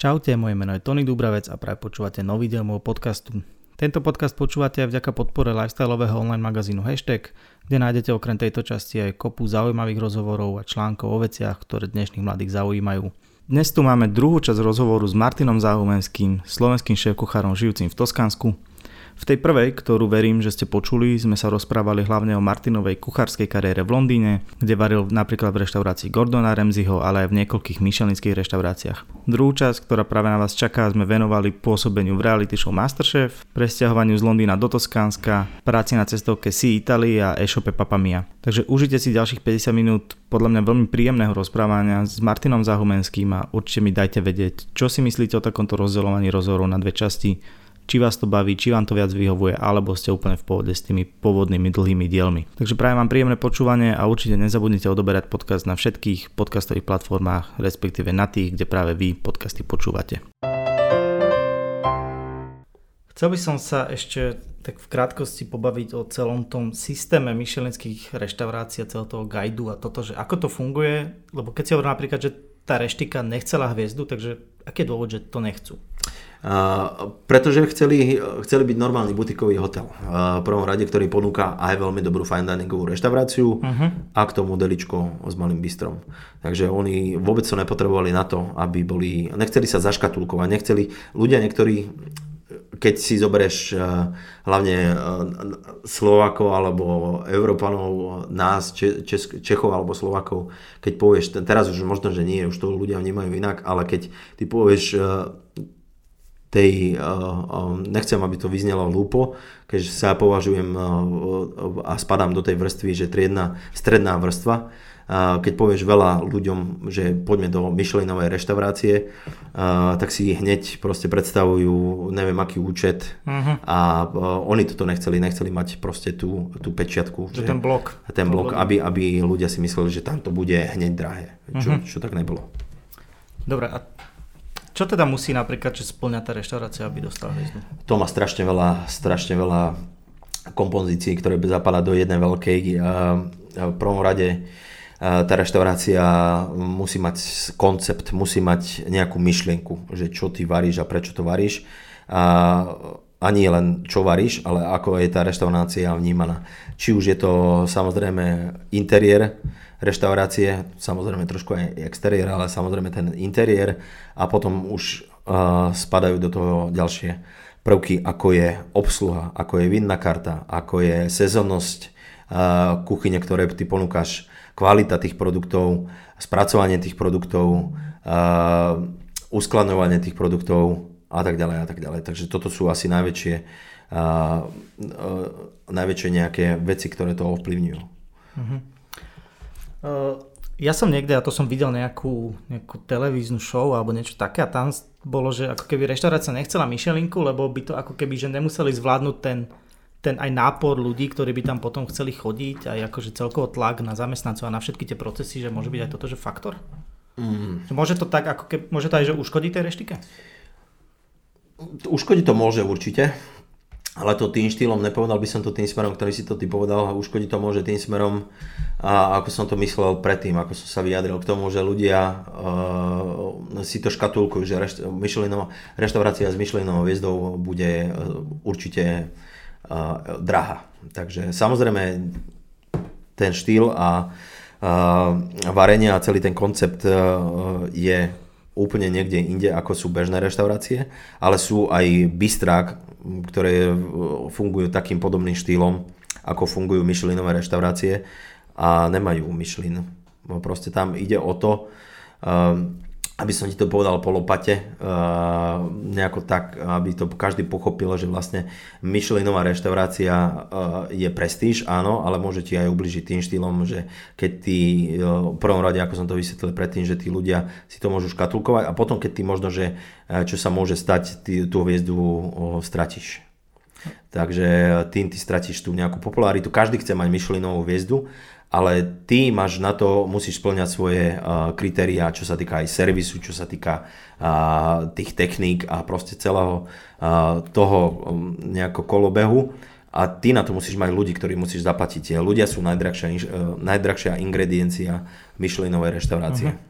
Čaute, moje meno je Tony Dubravec a práve počúvate nový diel môjho podcastu. Tento podcast počúvate aj vďaka podpore lifestyleového online magazínu Hashtag, kde nájdete okrem tejto časti aj kopu zaujímavých rozhovorov a článkov o veciach, ktoré dnešných mladých zaujímajú. Dnes tu máme druhú časť rozhovoru s Martinom Záhumenským, slovenským šéf-kuchárom žijúcim v Toskánsku. V tej prvej, ktorú verím, že ste počuli, sme sa rozprávali hlavne o Martinovej kuchárskej kariére v Londýne, kde varil napríklad v reštaurácii Gordona Ramseyho, ale aj v niekoľkých myšelinských reštauráciách. Druhú časť, ktorá práve na vás čaká, sme venovali pôsobeniu v reality show Masterchef, presťahovaniu z Londýna do Toskánska, práci na cestovke Sea Italy a e-shope Papamia. Takže užite si ďalších 50 minút podľa mňa veľmi príjemného rozprávania s Martinom Zahumenským a určite mi dajte vedieť, čo si myslíte o takomto rozdeľovaní rozhovorov na dve časti či vás to baví, či vám to viac vyhovuje, alebo ste úplne v pohode s tými pôvodnými dlhými dielmi. Takže prajem vám príjemné počúvanie a určite nezabudnite odoberať podcast na všetkých podcastových platformách, respektíve na tých, kde práve vy podcasty počúvate. Chcel by som sa ešte tak v krátkosti pobaviť o celom tom systéme myšelinských reštaurácií a celého toho guidu a toto, že ako to funguje, lebo keď si hovorím napríklad, že tá reštika nechcela hviezdu, takže aký je dôvod, že to nechcú? Pretože chceli, chceli byť normálny butikový hotel. v prvom rade, ktorý ponúka aj veľmi dobrú fine diningovú reštauráciu uh-huh. a k tomu deličko s malým bistrom. Takže oni vôbec to nepotrebovali na to, aby boli, nechceli sa zaškatulkovať, nechceli, ľudia niektorí keď si zoberieš hlavne Slovákov alebo Európanov, nás, Čechov alebo Slovákov, keď povieš, teraz už možno, že nie, už to ľudia vnímajú inak, ale keď ty povieš tej, nechcem, aby to vyznelo hlúpo, keďže sa považujem a spadám do tej vrstvy, že triedna, stredná vrstva, keď povieš veľa ľuďom, že poďme do Michelinovej reštaurácie, tak si hneď proste predstavujú neviem aký účet uh-huh. a oni toto nechceli, nechceli mať proste tú, tú pečiatku. Že, že ten blok. Ten blok, aby, aby ľudia si mysleli, že tam to bude hneď drahé, čo, uh-huh. čo tak nebolo. Dobre, a čo teda musí napríklad, že splňa tá reštaurácia, aby dostala hviezdu? To má strašne veľa, strašne veľa kompozícií, ktoré by zapadá do jednej veľkej. V prvom rade tá reštaurácia musí mať koncept, musí mať nejakú myšlienku, že čo ty varíš a prečo to varíš. A, a len čo varíš, ale ako je tá reštaurácia vnímaná. Či už je to samozrejme interiér, reštaurácie, samozrejme trošku aj exteriér, ale samozrejme ten interiér a potom už uh, spadajú do toho ďalšie prvky, ako je obsluha, ako je vinná karta, ako je sezonnosť uh, kuchyne, ktoré ty ponúkaš, kvalita tých produktov, spracovanie tých produktov, uh, uskladňovanie tých produktov a tak ďalej a tak ďalej. Takže toto sú asi najväčšie, uh, najväčšie nejaké veci, ktoré to ovplyvňujú. Uh-huh. Uh, ja som niekde, a to som videl nejakú, nejakú televíznu show alebo niečo také a tam bolo, že ako keby reštaurácia nechcela myšelinku, lebo by to ako keby, že nemuseli zvládnuť ten, ten aj nápor ľudí, ktorí by tam potom chceli chodiť, aj akože celkovo tlak na zamestnancov a na všetky tie procesy, že môže byť aj toto, že faktor? Mm. Môže to tak, ako keby, môže to aj, že uškodí tej reštike? Uškodí to môže určite ale to tým štýlom, nepovedal by som to tým smerom, ktorý si to ty povedal a uškodiť to môže tým smerom, a ako som to myslel predtým, ako som sa vyjadril k tomu, že ľudia uh, si to škatulkujú, že rešt, reštaurácia s Michelinovou hviezdou bude uh, určite uh, drahá. Takže samozrejme ten štýl a uh, varenie a celý ten koncept uh, je úplne niekde inde, ako sú bežné reštaurácie, ale sú aj bystrák, ktoré fungujú takým podobným štýlom, ako fungujú Michelinové reštaurácie a nemajú Michelin. Proste tam ide o to, um, aby som ti to povedal po lopate, uh, nejako tak, aby to každý pochopil, že vlastne Michelinová reštaurácia uh, je prestíž, áno, ale môže ti aj ubližiť tým štýlom, že keď ty, uh, v prvom rade, ako som to vysvetlil predtým, že tí ľudia si to môžu škatulkovať a potom, keď ty možno, že čo sa môže stať, ty tú hviezdu stratíš. Takže tým ty stratíš tú nejakú popularitu. Každý chce mať Michelinovú hviezdu ale ty máš na to, musíš splňať svoje uh, kritériá, čo sa týka aj servisu, čo sa týka uh, tých techník a proste celého uh, toho um, nejako kolobehu a ty na to musíš mať ľudí, ktorí musíš zaplatiť. Ľudia sú najdrahšia, uh, najdrahšia ingrediencia Michelinovej reštaurácie. Uh-huh.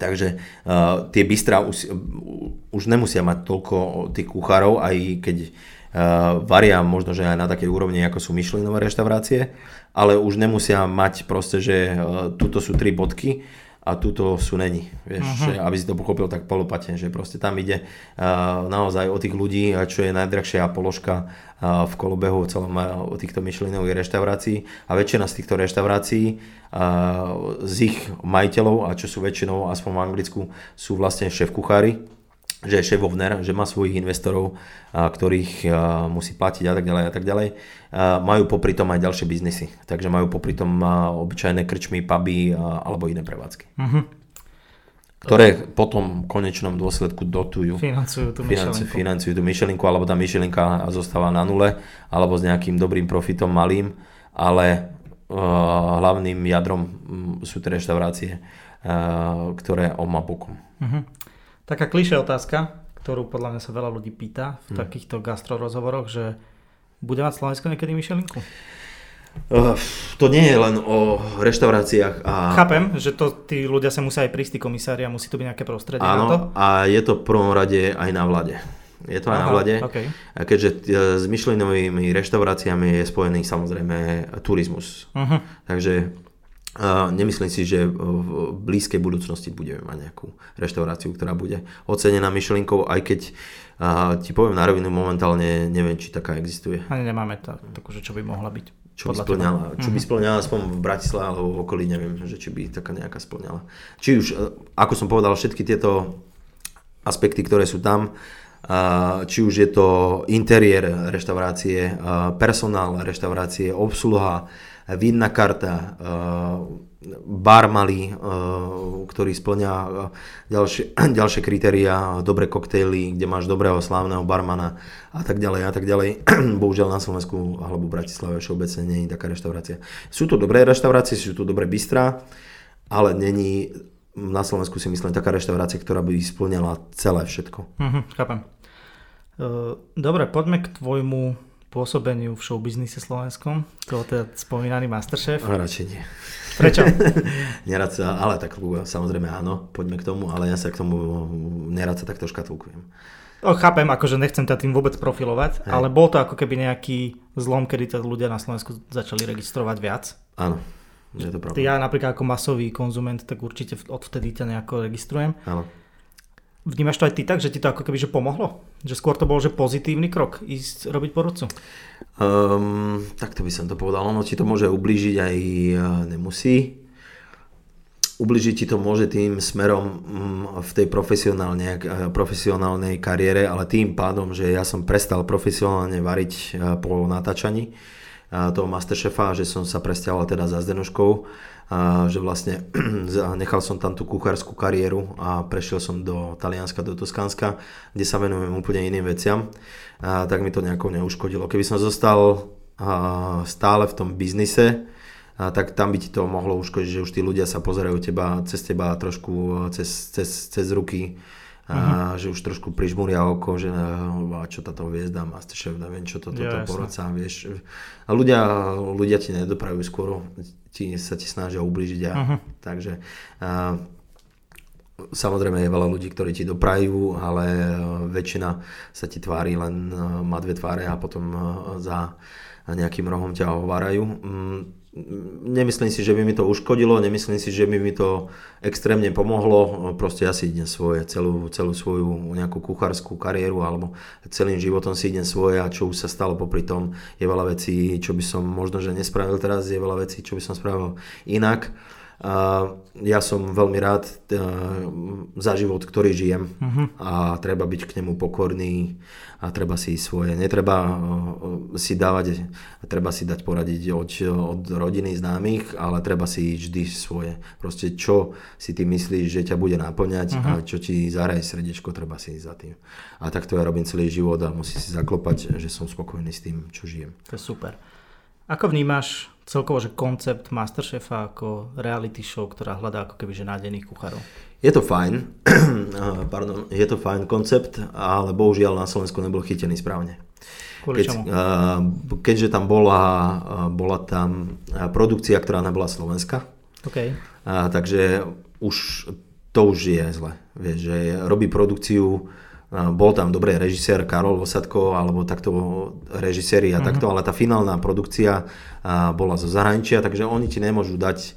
Takže uh, tie bystrá už, už nemusia mať toľko tých kuchárov, aj keď uh, varia možno, že aj na takej úrovni, ako sú myšlinové reštaurácie, ale už nemusia mať proste, že uh, tuto sú tri bodky a tuto sú není. Vieš, uh-huh. že, aby si to pochopil tak polopatne, že proste tam ide uh, naozaj o tých ľudí, čo je najdrahšia položka uh, v kolobehu celom uh, o týchto myšlinových reštaurácií a väčšina z týchto reštaurácií uh, z ich majiteľov, a čo sú väčšinou, aspoň v Anglicku, sú vlastne šéf kuchári, že je šéfovner, že má svojich investorov, ktorých musí platiť a tak ďalej a tak ďalej. Majú popri tom aj ďalšie biznisy, takže majú popri tom obyčajné krčmy, puby alebo iné prevádzky. Uh-huh. Ktoré potom v konečnom dôsledku dotujú. Financujú tú myšelinku. Financujú tú myšelinku, alebo tá myšelinka zostáva na nule, alebo s nejakým dobrým profitom malým, ale uh, hlavným jadrom sú tie reštaurácie, uh, ktoré on má bokom. Uh-huh. Taká klišé otázka, ktorú podľa mňa sa veľa ľudí pýta v hmm. takýchto gastrorozhovoroch, že bude mať Slovensko niekedy myšelinku? Uh, to nie je len o reštauráciách. A... Chápem, že to tí ľudia sa musia aj prísť, tí komisári a musí to byť nejaké prostredie Áno, na to. a je to v prvom rade aj na vlade. Je to aj Aha, na vlade. Okay. A keďže e, s myšlinovými reštauráciami je spojený samozrejme turizmus. Uh-huh. Takže nemyslím si, že v blízkej budúcnosti budeme mať nejakú reštauráciu, ktorá bude ocenená myšlienkou, aj keď ti poviem na rovinu, momentálne neviem, či taká existuje. Ani nemáme to, takú, čo by mohla byť. Čo by, splňala, čo by mhm. splňala aspoň v Bratislave alebo v okolí, neviem, že či by taká nejaká splňala. Či už, e, ako som povedal, všetky tieto aspekty, ktoré sú tam, či už je to interiér reštaurácie, personál reštaurácie, obsluha, vinná karta, eh, bar malý, eh, ktorý splňa eh, ďalšie, ďalšie kritéria, dobré koktejly, kde máš dobrého slávneho barmana a tak ďalej a tak ďalej. Bohužiaľ na Slovensku alebo v Bratislave všeobecne nie je taká reštaurácia. Sú to dobré reštaurácie, sú to dobré bystrá, ale není na Slovensku si myslím taká reštaurácia, ktorá by splňala celé všetko. Mhm, chápem. Dobre, poďme k tvojmu pôsobeniu v showbiznise slovenskom? To teda spomínaný Masterchef? A radšej nie. Prečo? nerad sa, ale tak samozrejme áno, poďme k tomu, ale ja sa k tomu nerad sa takto škatulkujem. No, chápem, akože nechcem ťa tým vôbec profilovať, Hej. ale bol to ako keby nejaký zlom, kedy to ľudia na Slovensku začali registrovať viac. Áno, je to pravda. Ja napríklad ako masový konzument, tak určite odvtedy ťa nejako registrujem. Áno. Vnímaš to aj ty tak, že ti to ako keby že pomohlo? Že skôr to bol že pozitívny krok ísť robiť porodcu? Um, tak to by som to povedal. Ono ti to môže ublížiť aj nemusí. Ubližiť ti to môže tým smerom mm, v tej profesionálnej, profesionálnej kariére, ale tým pádom, že ja som prestal profesionálne variť po natáčaní toho Masterchefa, že som sa presťahoval teda za Zdenuškou, a že vlastne nechal som tam tú kuchárskú kariéru a prešiel som do Talianska, do Toskánska, kde sa venujem úplne iným veciam, a tak mi to nejako neuškodilo. Keby som zostal stále v tom biznise, a tak tam by ti to mohlo uškodiť, že už tí ľudia sa pozerajú teba, cez teba trošku cez, cez, cez ruky, uh-huh. že už trošku prižmúria oko, že a čo táto hviezda, Masterchef, neviem čo toto, ja, porodca, vieš. A ľudia, ľudia ti nedopravujú skôr, ti, sa ti snažia ubližiť a uh-huh. takže a, Samozrejme je veľa ľudí, ktorí ti doprajú, ale väčšina sa ti tvári len má dve tváre a potom za nejakým rohom ťa ohovárajú. Nemyslím si, že by mi to uškodilo, nemyslím si, že by mi to extrémne pomohlo, proste ja si idem svoje, celú, celú svoju nejakú kuchárskú kariéru alebo celým životom si idem svoje a čo už sa stalo popri tom, je veľa vecí, čo by som možno, že nespravil teraz, je veľa vecí, čo by som spravil inak. Ja som veľmi rád e, za život, ktorý žijem uh-huh. a treba byť k nemu pokorný a treba si svoje, netreba e, si dávať, treba si dať poradiť od, od rodiny známych, ale treba si vždy svoje. Proste čo si ty myslíš, že ťa bude naplňať uh-huh. a čo ti zahraje srdiečko, treba si ísť za tým. A takto ja robím celý život a musí si zaklopať, že som spokojný s tým, čo žijem. To je super. Ako vnímaš celkovo, že koncept Masterchefa ako reality show, ktorá hľadá ako keby že nádených kuchárov? Je to fajn, pardon, je to fajn koncept, ale bohužiaľ na Slovensku nebol chytený správne. Keď, čomu? keďže tam bola, bola tam produkcia, ktorá nebola slovenská, okay. takže už to už je zle. Vieš, že robí produkciu, bol tam dobrý režisér Karol Vosadko, alebo takto režiséri a mm-hmm. takto, ale tá finálna produkcia bola zo zahraničia, takže oni ti nemôžu dať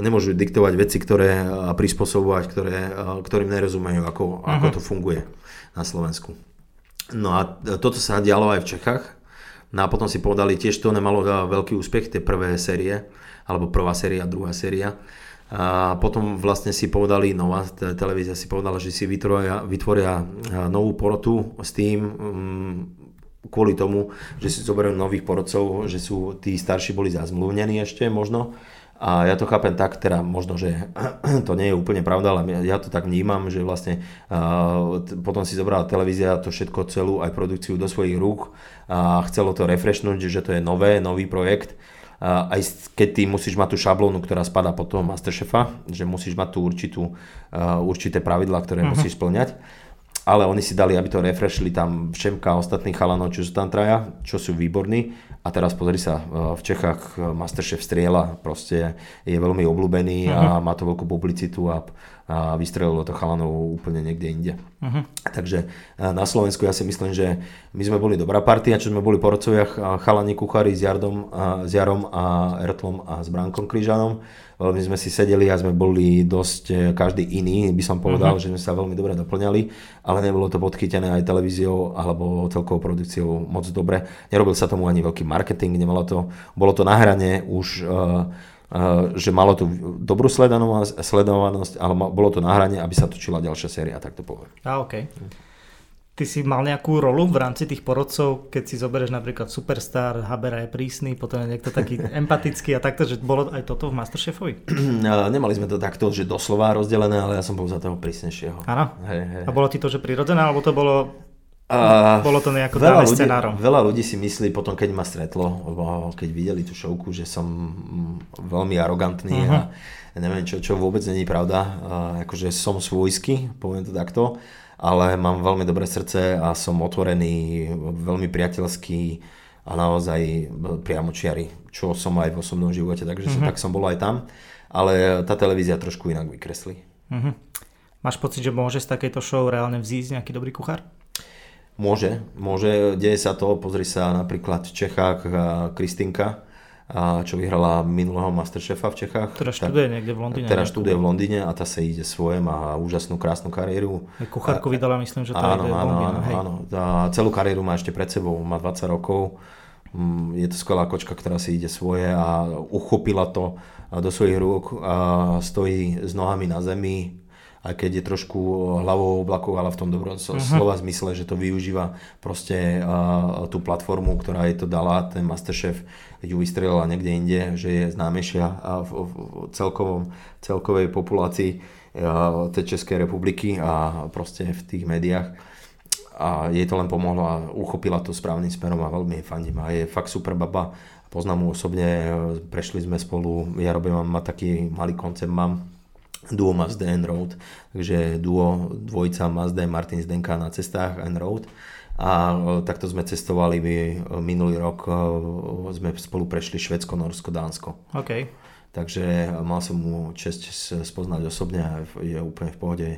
nemôžu diktovať veci, ktoré prispôsobovať, ktoré, ktorým nerozumejú, ako, uh-huh. ako mhm. to funguje na Slovensku. No a toto sa dialo aj v Čechách. No a potom si povedali, tiež to nemalo veľký úspech, tie prvé série, alebo prvá séria, druhá séria. A potom vlastne si povedali, nová televízia si povedala, že si vytvoria, vytvoria novú porotu s tým, mm, kvôli tomu, že si zoberú nových porodcov, že sú tí starší boli zazmluvnení ešte možno. A ja to chápem tak, teda možno, že to nie je úplne pravda, ale ja to tak vnímam, že vlastne uh, potom si zobrala televízia to všetko celú aj produkciu do svojich rúk a chcelo to refreshnúť, že to je nové, nový projekt aj keď ty musíš mať tú šablónu, ktorá spadá pod toho Masterchefa, že musíš mať tú určitú, určité pravidlá, ktoré uh-huh. musíš splňať. Ale oni si dali, aby to refreshli tam Šemka a ostatných chalanov, čo sú tam traja, čo sú výborní. A teraz pozri sa, v Čechách Masterchef striela, proste je veľmi obľúbený uh-huh. a mhm. má to veľkú publicitu a a vystrelilo to chalanov úplne niekde inde. Uh-huh. Takže na Slovensku ja si myslím, že my sme boli dobrá partia, čo sme boli porodcovia chalani kuchári s, Jardom, a, s Jarom a Ertlom a s Bránkom Kryžanom. Veľmi sme si sedeli a sme boli dosť e, každý iný, by som povedal, uh-huh. že sme sa veľmi dobre doplňali, ale nebolo to podchytené aj televíziou alebo celkovou produkciou moc dobre. Nerobil sa tomu ani veľký marketing, nemalo to, bolo to na hrane už uh, že malo tu dobrú sledovanosť, ale bolo to na hrane, aby sa točila ďalšia séria, tak to poviem. A OK. Ty si mal nejakú rolu v rámci tých porodcov, keď si zoberieš napríklad Superstar, Habera je prísny, potom je niekto taký empatický a takto, že bolo aj toto v Masterchefovi? Nemali sme to takto, že doslova rozdelené, ale ja som bol za toho prísnejšieho. Áno. A bolo ti to, že prirodzené, alebo to bolo Uh, Bolo to nejako veľa ľudí, scenárom. Veľa ľudí si myslí potom, keď ma stretlo, keď videli tú šovku, že som veľmi arogantný uh-huh. a neviem čo, čo vôbec není pravda. Uh, akože som svojský, poviem to takto, ale mám veľmi dobré srdce a som otvorený, veľmi priateľský a naozaj priamočiary, čo som aj v osobnom živote, takže uh-huh. tak som bol aj tam. Ale tá televízia trošku inak vykreslí. Uh-huh. Máš pocit, že môže z takejto show reálne vzísť nejaký dobrý kuchár? Môže, môže, deje sa to, pozri sa napríklad v Čechách Kristinka, čo vyhrala minulého Masterchefa v Čechách. Teraz študuje niekde v Londýne. Teraz študuje v Londýne a tá sa ide svoje, má úžasnú, krásnu kariéru. Kuchárku vydala, myslím, že to áno, ide áno, Londýne, áno, hej. áno. A celú kariéru má ešte pred sebou, má 20 rokov. Mm, je to skvelá kočka, ktorá si ide svoje a uchopila to do svojich rúk, a stojí s nohami na zemi, aj keď je trošku hlavou oblakov, ale v tom dobrom uh-huh. slova zmysle, že to využíva proste uh, tú platformu, ktorá jej to dala, ten Masterchef, ju vystrelila niekde inde, že je známejšia v, v celkovom, celkovej populácii uh, tej Českej republiky a proste v tých médiách. A jej to len pomohlo a uchopila to správnym smerom a veľmi fandím. A je fakt super baba, poznám mu osobne, prešli sme spolu, ja robím, mám taký malý koncept, mám duo Mazda and Road, takže duo dvojica Mazda Martin Zdenka na cestách and Road a e, takto sme cestovali my e, minulý rok, e, sme spolu prešli Švedsko, Norsko, Dánsko. Okay. Takže mal som mu čest spoznať osobne a je úplne v pohode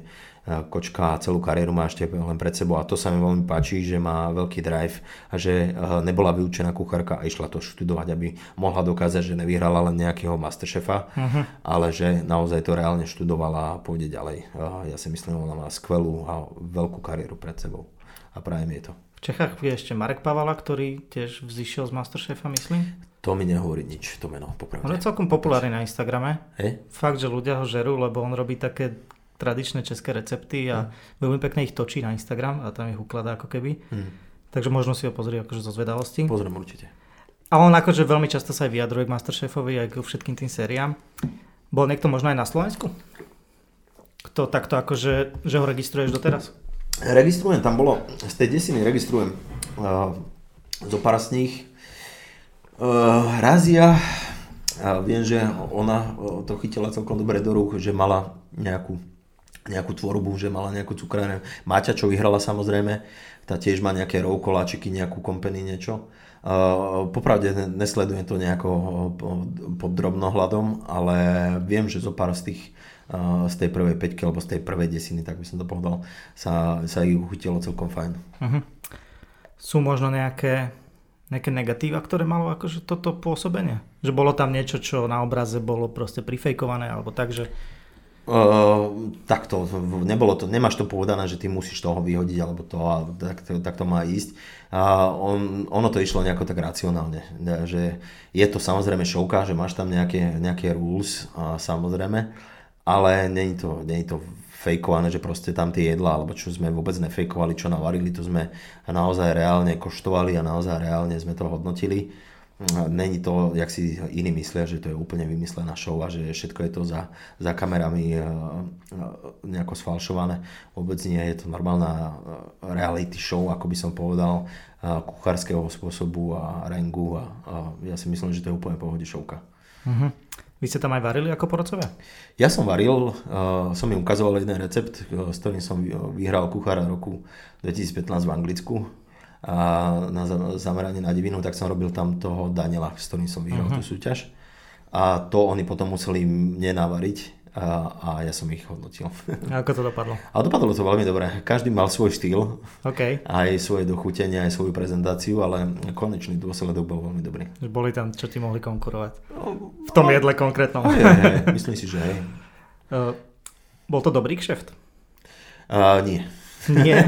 kočka celú kariéru má ešte len pred sebou a to sa mi veľmi páči, že má veľký drive a že eh, nebola vyučená kuchárka a išla to študovať, aby mohla dokázať, že nevyhrala len nejakého masterchefa, uh-huh. ale že naozaj to reálne študovala a pôjde ďalej. Ja si myslím, ona má skvelú a veľkú kariéru pred sebou a prajem je to. V Čechách je ešte Marek Pavala, ktorý tiež vzýšiel z Masterchefa, myslím. To mi nehovorí nič, to meno, popravde. On je celkom populárny na Instagrame. Hey? Fakt, že ľudia ho žerú, lebo on robí také tradičné české recepty a mm. veľmi pekne ich točí na Instagram a tam ich ukladá ako keby. Mm. Takže možno si ho pozrieť akože zo zvedavosti. Pozriem určite. A on akože veľmi často sa aj vyjadruje k Masterchefovi aj k všetkým tým sériám. Bol niekto možno aj na Slovensku? Kto takto akože, že ho registruješ doteraz? Registrujem, tam bolo, z tej desiny registrujem uh, zo pár z nich. Uh, Razia, uh, viem, že ona uh, to chytila celkom dobre do rúk, že mala nejakú nejakú tvorbu, že mala nejakú cukrárne. Máťa, čo vyhrala samozrejme, tá tiež má nejaké row koláčiky, nejakú kompany, niečo. popravde nesledujem to nejako pod drobnohľadom, ale viem, že zo pár z tých z tej prvej peťky alebo z tej prvej desiny, tak by som to povedal, sa, sa ich uchytilo celkom fajn. Uh-huh. Sú možno nejaké, nejaké negatíva, ktoré malo akože toto pôsobenie? Že bolo tam niečo, čo na obraze bolo proste prifejkované alebo tak, že Uh, takto, nebolo to, nemáš to povedané, že ty musíš toho vyhodiť, alebo to, a tak, to, tak to má ísť. A on, ono to išlo nejako tak racionálne, že je to samozrejme šovka, že máš tam nejaké, nejaké rules, a samozrejme, ale není to, není to fejkované, že proste tam tie jedla, alebo čo sme vôbec nefejkovali, čo navarili, to sme naozaj reálne koštovali a naozaj reálne sme to hodnotili Není to, jak si iní myslia, že to je úplne vymyslená show a že všetko je to za, za kamerami e, e, nejako sfalšované. Vôbec nie, je to normálna e, reality show, ako by som povedal, kuchárskeho spôsobu a rengu a, a ja si myslím, že to je úplne pohode showka. Uh-huh. Vy ste tam aj varili ako porodcovia? Ja som varil, uh, som im ukazoval jeden recept, s ktorým som vyhral kuchára roku 2015 v Anglicku a na zameranie na divinu, tak som robil tam toho Daniela, s ktorým som vyhral uh-huh. tú súťaž. A to oni potom museli mne navariť a, a ja som ich hodnotil. A ako to dopadlo? A dopadlo to veľmi dobre. Každý mal svoj štýl, okay. aj svoje dochutenie, aj svoju prezentáciu, ale konečný dôsledok bol veľmi dobrý. Boli tam, čo ti mohli konkurovať? V tom jedle konkrétnom. Aj, aj, aj. Myslím si, že hej. Uh, bol to dobrý kšeft? Uh, nie. Nie.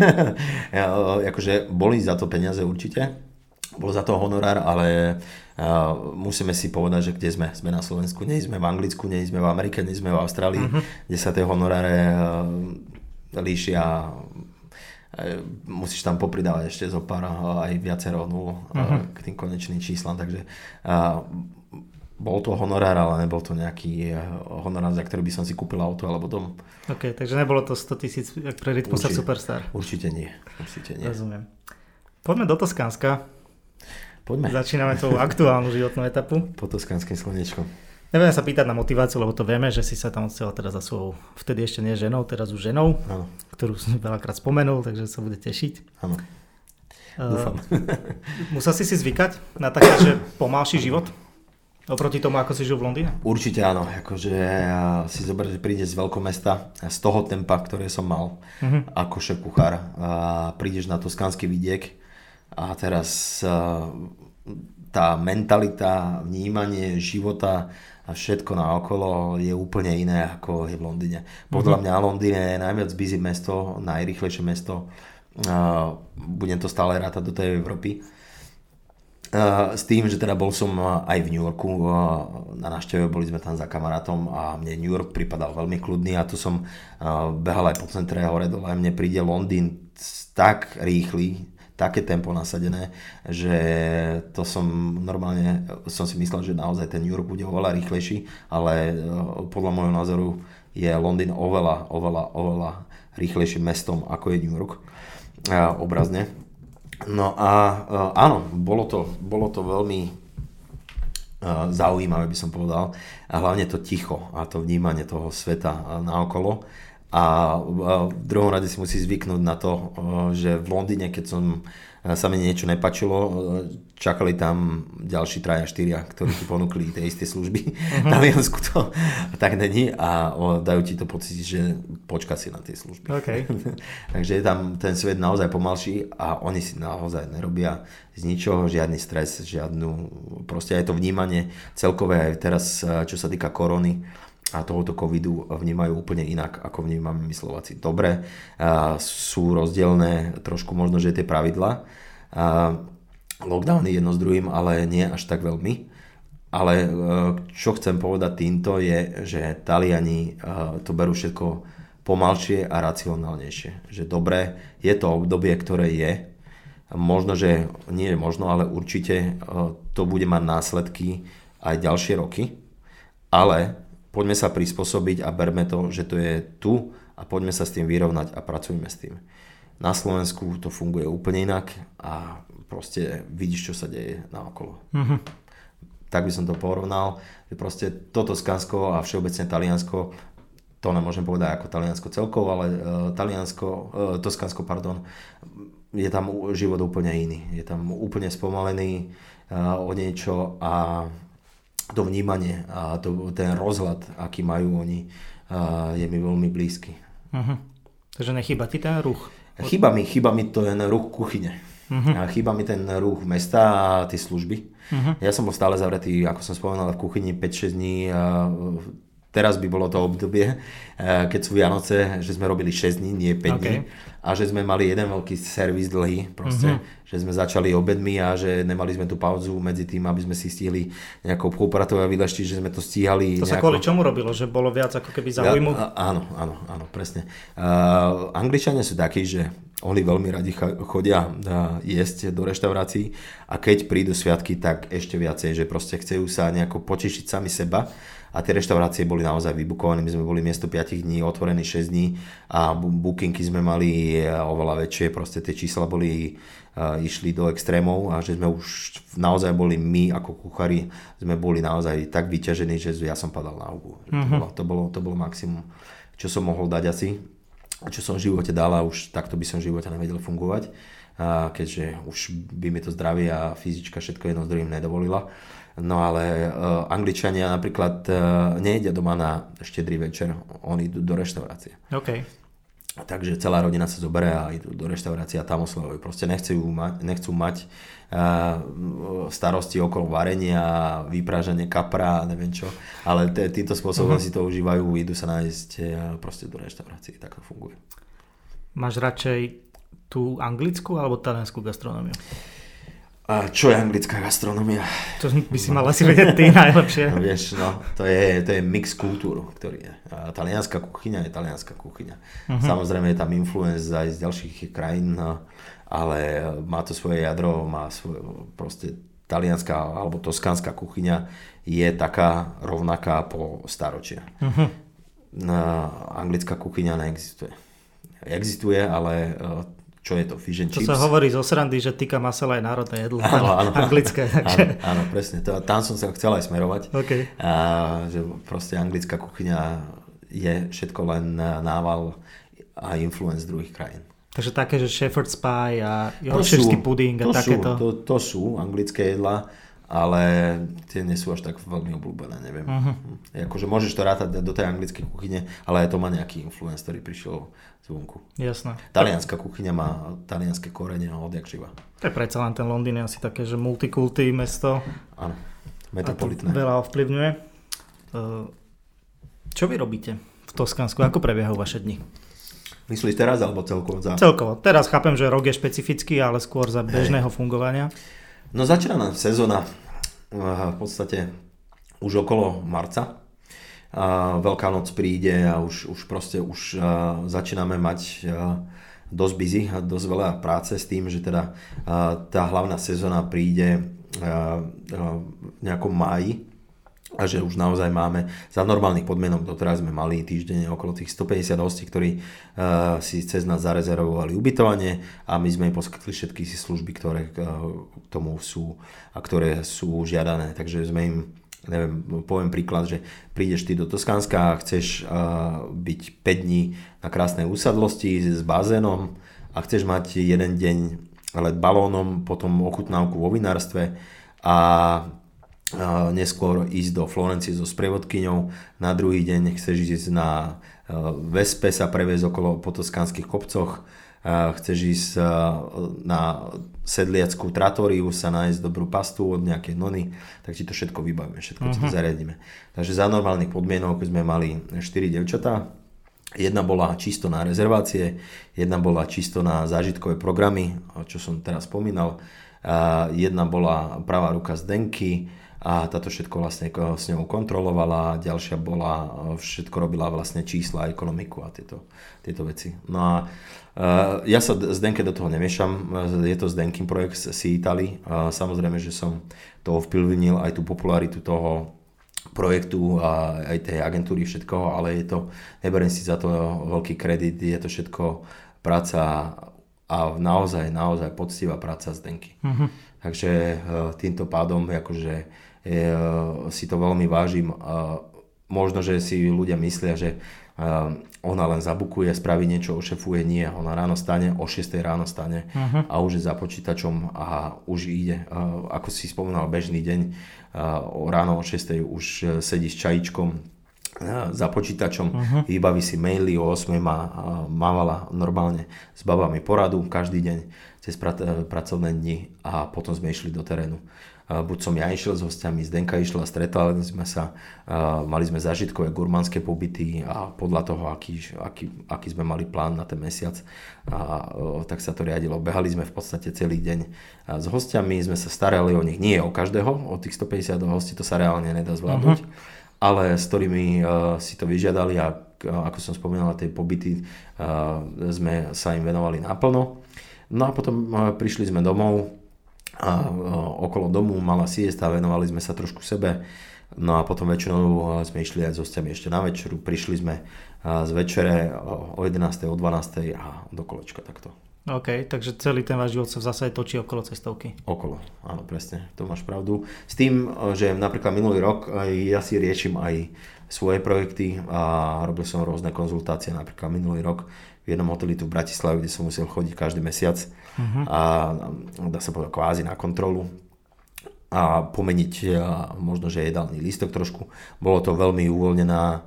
akože boli za to peniaze určite, bol za to honorár, ale musíme si povedať, že kde sme. Sme na Slovensku, nie sme v Anglicku, nie sme v Amerike, nie sme v Austrálii, uh-huh. kde sa tie honoráre líšia musíš tam popridávať ešte zo pár aj viacero nul uh-huh. k tým konečným číslam, takže bol to honorár, ale nebol to nejaký eh, honorár, za ktorý by som si kúpil auto alebo dom. OK, takže nebolo to 100 tisíc pre Rytmusa Superstar. Určite nie. Určite nie. Rozumiem. Poďme do Toskánska. Poďme. Začíname tú aktuálnu životnú etapu. Po Toskánskej slnečko. Nebudem sa pýtať na motiváciu, lebo to vieme, že si sa tam odstala teraz za svojou, vtedy ešte nie ženou, teraz už ženou, ano. ktorú som veľakrát spomenul, takže sa bude tešiť. Áno. Dúfam. Uh, musel si si zvykať na taký, že pomalší život? Oproti tomu, ako si žil v Londýne? Určite áno. Akože si zober, že prídeš z veľkomesta, z toho tempa, ktoré som mal uh-huh. ako šéf kuchár a prídeš na toskánsky vidiek a teraz tá mentalita, vnímanie života a všetko naokolo je úplne iné ako je v Londýne. Podľa uh-huh. mňa Londýn je najviac busy mesto, najrychlejšie mesto. Budem to stále rátať do tej Európy s tým, že teda bol som aj v New Yorku na návšteve, boli sme tam za kamarátom a mne New York pripadal veľmi kľudný a tu som behal aj po centre hore dole. Mne príde Londýn tak rýchly, také tempo nasadené, že to som normálne, som si myslel, že naozaj ten New York bude oveľa rýchlejší, ale podľa môjho názoru je Londýn oveľa, oveľa, oveľa rýchlejším mestom ako je New York obrazne No a uh, áno, bolo to, bolo to veľmi uh, zaujímavé, by som povedal. A hlavne to ticho a to vnímanie toho sveta uh, naokolo. A v druhom rade si musí zvyknúť na to, že v Londýne, keď som sa mi niečo nepačilo, čakali tam ďalší traja, štyria, ktorí ti ponúkli tie isté služby. Uh-huh. Na Viansku to tak není a dajú ti to pocit, že počka si na tie služby. Okay. Takže je tam ten svet naozaj pomalší a oni si naozaj nerobia z ničoho žiadny stres, žiadnu, proste aj to vnímanie celkové aj teraz, čo sa týka korony, a tohoto covidu vnímajú úplne inak, ako vnímame my Slováci. Dobre, sú rozdielne trošku možno, že tie pravidla. Lockdowny jedno s druhým, ale nie až tak veľmi. Ale e, čo chcem povedať týmto je, že Taliani e, to berú všetko pomalšie a racionálnejšie. Že dobre, je to obdobie, ktoré je. Možno, že nie je možno, ale určite e, to bude mať následky aj ďalšie roky. Ale poďme sa prispôsobiť a berme to, že to je tu a poďme sa s tým vyrovnať a pracujme s tým. Na Slovensku to funguje úplne inak a proste vidíš, čo sa deje na okolo. Mm-hmm. Tak by som to porovnal, že proste toto Skansko a všeobecne Taliansko, to nemôžem povedať ako Taliansko celkovo, ale uh, Taliansko, uh, Toskansko, pardon, je tam život úplne iný. Je tam úplne spomalený o niečo a to vnímanie a to, ten rozhľad, aký majú oni, je mi veľmi blízky. Uh-huh. Takže nechýba ti ten ruch? Chýba mi, chýba mi ten ruch kuchyne. Uh-huh. Chýba mi ten ruch mesta a tie služby. Uh-huh. Ja som bol stále zavretý, ako som spomenul, v kuchyni 5-6 dní teraz by bolo to obdobie, eh, keď sú Vianoce, že sme robili 6 dní, nie 5 okay. dní a že sme mali jeden veľký servis dlhý, proste, mm-hmm. že sme začali obedmi a že nemali sme tú pauzu medzi tým, aby sme si stihli nejakou popratou a vyleštiť, že sme to stíhali. To nejako... sa kvôli čomu robilo? Že bolo viac ako keby záujmu? Ja, áno, áno, áno, presne. Uh, Angličania sú takí, že oni veľmi radi chodia jesť do reštaurácií a keď prídu sviatky, tak ešte viacej, že proste chcú sa nejako potešiť sami seba a tie reštaurácie boli naozaj vybukované. My sme boli miesto 5 dní otvorení 6 dní a bookingy sme mali e, oveľa väčšie, proste tie čísla boli uh, išli do extrémov a že sme už naozaj boli my ako kuchári, sme boli naozaj tak vyťažení, že ja som padal na hubu. Mm-hmm. To, bolo, to, bolo, maximum, čo som mohol dať asi, čo som v živote dal a už takto by som v živote nevedel fungovať, a keďže už by mi to zdravie a fyzička všetko jedno s druhým nedovolila. No ale uh, Angličania napríklad uh, nejedia doma na štedrý večer, oni idú do reštaurácie. OK. Takže celá rodina sa zoberie a idú do reštaurácie a tam oslavujú. Proste nechcú mať, nechcú mať uh, starosti okolo varenia, vyprážanie kapra a neviem čo. Ale t- týmto spôsobom uh-huh. si to užívajú, idú sa nájsť uh, proste do reštaurácie. Tak to funguje. Máš radšej tú anglickú alebo taliansku gastronómiu? A čo je anglická gastronomia? To by si mal asi vedieť ty najlepšie. No, vieš, no, to je, to je mix kultúru, ktorý je. A talianská kuchyňa je talianská kuchyňa. Uh-huh. Samozrejme je tam influence aj z ďalších krajín, no, ale má to svoje jadro, má svoje, proste talianská alebo toskánska kuchyňa je taká rovnaká po staročia. Uh-huh. No, anglická kuchyňa neexistuje. Existuje, ale čo je to, fish and chips. To sa hovorí zo srandy, že tikka masala je národné jedlo, áno, áno, anglické. Takže... Áno, áno, presne, to, tam som sa chcel aj smerovať, okay. a, že proste anglická kuchyňa je všetko len nával a influence druhých krajín. Takže také, že shepherd's pie a yorkshire's pudding a to takéto. Sú, to, to sú anglické jedlá ale tie nie sú až tak veľmi obľúbené, neviem. Uh-huh. Akože môžeš to rátať do tej anglickej kuchyne, ale aj to má nejaký influence, ktorý prišiel zvonku. Jasné. Talianská kuchyňa má talianské korene odjak živa. To je predsa len ten Londýn je asi také, že multikulty mesto. Áno, metropolitné. veľa ovplyvňuje. E, čo vy robíte v Toskánsku? Ako prebiehajú vaše dni? Myslíš teraz alebo celkovo? Za... Celkovo. Teraz chápem, že rok je špecifický, ale skôr za bežného Hej. fungovania. No začína nám sezóna v podstate už okolo marca. Veľká noc príde a už, už proste už začíname mať dosť busy a dosť veľa práce s tým, že teda tá hlavná sezóna príde v nejakom máji a že už naozaj máme za normálnych podmienok, doteraz sme mali týždeň okolo tých 150 hostí, ktorí uh, si cez nás zarezervovali ubytovanie a my sme im poskytli všetky si služby, ktoré uh, k tomu sú a ktoré sú žiadané. Takže sme im neviem, poviem príklad, že prídeš ty do Toskánska a chceš uh, byť 5 dní na krásnej úsadlosti s bazénom a chceš mať jeden deň let balónom, potom ochutnávku vo vinárstve a neskôr ísť do Florencie so sprievodkyňou, na druhý deň chceš ísť na e, Vespe sa previesť okolo po toskánskych kopcoch, chceš ísť e, na sedliackú tratóriu sa nájsť dobrú pastu od nejakej nony, tak ti to všetko vybavíme, všetko uh-huh. to mhm. zariadíme. Takže za normálnych podmienok sme mali 4 devčatá, Jedna bola čisto na rezervácie, jedna bola čisto na zážitkové programy, čo som teraz spomínal. Jedna bola pravá ruka z Denky, a táto všetko vlastne s ňou kontrolovala, ďalšia bola, všetko robila vlastne čísla, ekonomiku a tieto, tieto veci. No a uh, ja sa z Denke do toho nemiešam, je to Zdenkin projekt si Italy, uh, samozrejme, že som to vplyvnil aj tú popularitu toho projektu a aj tej agentúry všetkoho, ale je to, neberiem si za to veľký kredit, je to všetko práca a naozaj, naozaj poctivá práca z Denky. Uh-huh. Takže uh, týmto pádom akože E, si to veľmi vážim. možno, že si ľudia myslia, že uh, ona len zabukuje, spraví niečo, ošefuje, nie. Ona ráno stane, o 6 ráno stane uh-huh. a už je za počítačom a už ide. Ako si spomínal, bežný deň, ráno o 6 už sedí s čajičkom uh, za počítačom, uh-huh. vybaví si maily, o 8 má, mávala normálne s babami poradu každý deň cez pra- pracovné dni a potom sme išli do terénu buď som ja išiel s hostiami, Zdenka išla, stretali sme sa, mali sme zažitkové gurmanské pobyty a podľa toho, aký, aký, aký sme mali plán na ten mesiac, a, tak sa to riadilo. Behali sme v podstate celý deň s hostiami, sme sa starali o nich, nie o každého, o tých 150 hostí to sa reálne nedá zvládnuť, uh-huh. Ale s ktorými si to vyžiadali a ako som spomínal, tie pobyty sme sa im venovali naplno. No a potom prišli sme domov, a okolo domu mala siesta, venovali sme sa trošku sebe. No a potom väčšinou sme išli aj s hostiami ešte na večeru. Prišli sme z večere o 11. o 12. a do kolečka takto. OK, takže celý ten váš život sa v zásade točí okolo cestovky. Okolo, áno, presne, to máš pravdu. S tým, že napríklad minulý rok ja si riešim aj svoje projekty a robil som rôzne konzultácie, napríklad minulý rok v jednom hoteli tu v Bratislave, kde som musel chodiť každý mesiac uh-huh. a dá sa povedať kvázi na kontrolu a pomeniť a možno, že jedálny lístok trošku. Bolo to veľmi uvoľnená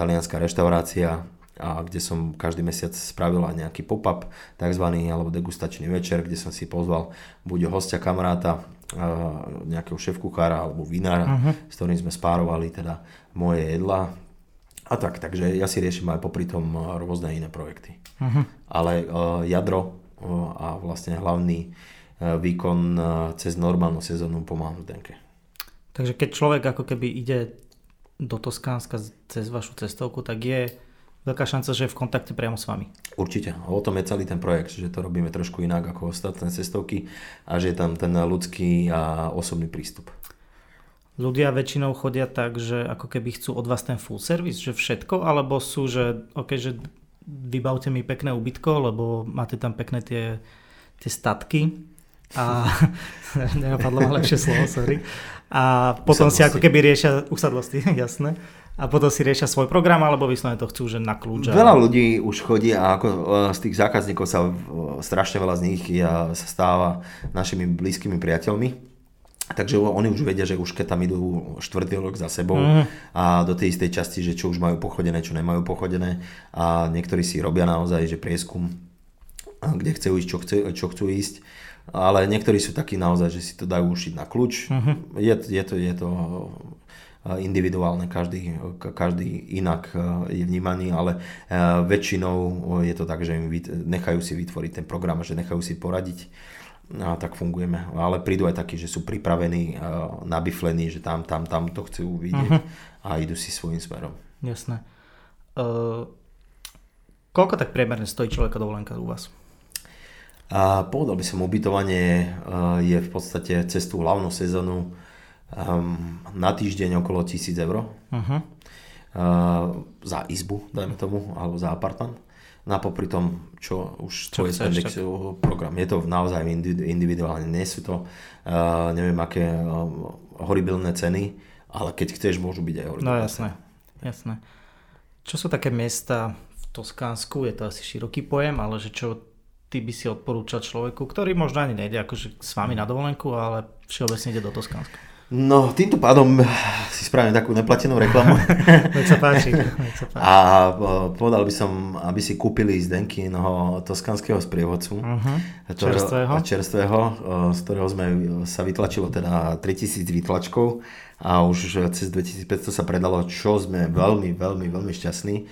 talianská reštaurácia, a kde som každý mesiac spravil aj nejaký pop-up, takzvaný, alebo degustačný večer, kde som si pozval buď hostia, kamaráta, nejakého šéf-kuchára alebo vinára, uh-huh. s ktorým sme spárovali teda moje jedla, a tak, takže ja si riešim aj popri tom eh, rôzne iné projekty. Uh-huh. Ale uh, jadro uh, a vlastne hlavný výkon cez normálnu sezónu pomáham Zdenke. Takže keď človek ako keby ide do Toskánska cez vašu cestovku, tak je veľká šanca, že je v kontakte priamo s vami. Určite. O tom je celý ten projekt, že to robíme trošku inak ako ostatné cestovky a že je tam ten ľudský a osobný prístup ľudia väčšinou chodia tak, že ako keby chcú od vás ten full service, že všetko, alebo sú, že ok, že vybavte mi pekné ubytko, lebo máte tam pekné tie, tie statky a nenapadlo ma lepšie slovo, sorry. A potom usadlosti. si ako keby riešia usadlosti, jasné. A potom si riešia svoj program, alebo vyslovene to chcú, že na kľúč. Veľa ľudí už chodí a ako e, z tých zákazníkov sa strašne veľa z nich sa stáva našimi blízkymi priateľmi Takže oni už vedia, že už keď tam idú štvrtý rok za sebou mm. a do tej istej časti, že čo už majú pochodené, čo nemajú pochodené a niektorí si robia naozaj, že prieskum, kde chcú ísť, čo, chce, čo chcú ísť, ale niektorí sú takí naozaj, že si to dajú ušiť na kľúč. Mm-hmm. Je, je, to, je to individuálne, každý, každý inak je vnímaný, ale väčšinou je to tak, že im nechajú si vytvoriť ten program, že nechajú si poradiť a tak fungujeme. Ale prídu aj takí, že sú pripravení, nabiflení, že tam, tam, tam to chcú vidieť uh-huh. a idú si svojím smerom. Jasné. Uh, koľko tak priemerne stojí človeka dovolenka u vás? A povedal by som, ubytovanie je v podstate cez tú hlavnú sezónu um, na týždeň okolo 1000 eur. Uh-huh. Uh, za izbu, dajme tomu, alebo za apartman na popri tom, čo už čo tvoj spendex program. Je to naozaj individuálne, nie sú to uh, neviem aké uh, horibilné ceny, ale keď chceš, môžu byť aj horibilné. No jasné, jasné. Čo sú také miesta v Toskánsku, je to asi široký pojem, ale že čo ty by si odporúčal človeku, ktorý možno ani nejde akože s vami na dovolenku, ale všeobecne ide do Toskánska? No, týmto pádom si spravím takú neplatenú reklamu. Nech sa páči. sa páči. A povedal by som, aby si kúpili z Denkyho toskanského sprievodcu. Uh-huh. Čerstvého. Čerstvého, z ktorého sme sa vytlačilo teda 3000 výtlačkov a už cez 2500 sa predalo, čo sme veľmi, veľmi, veľmi šťastní.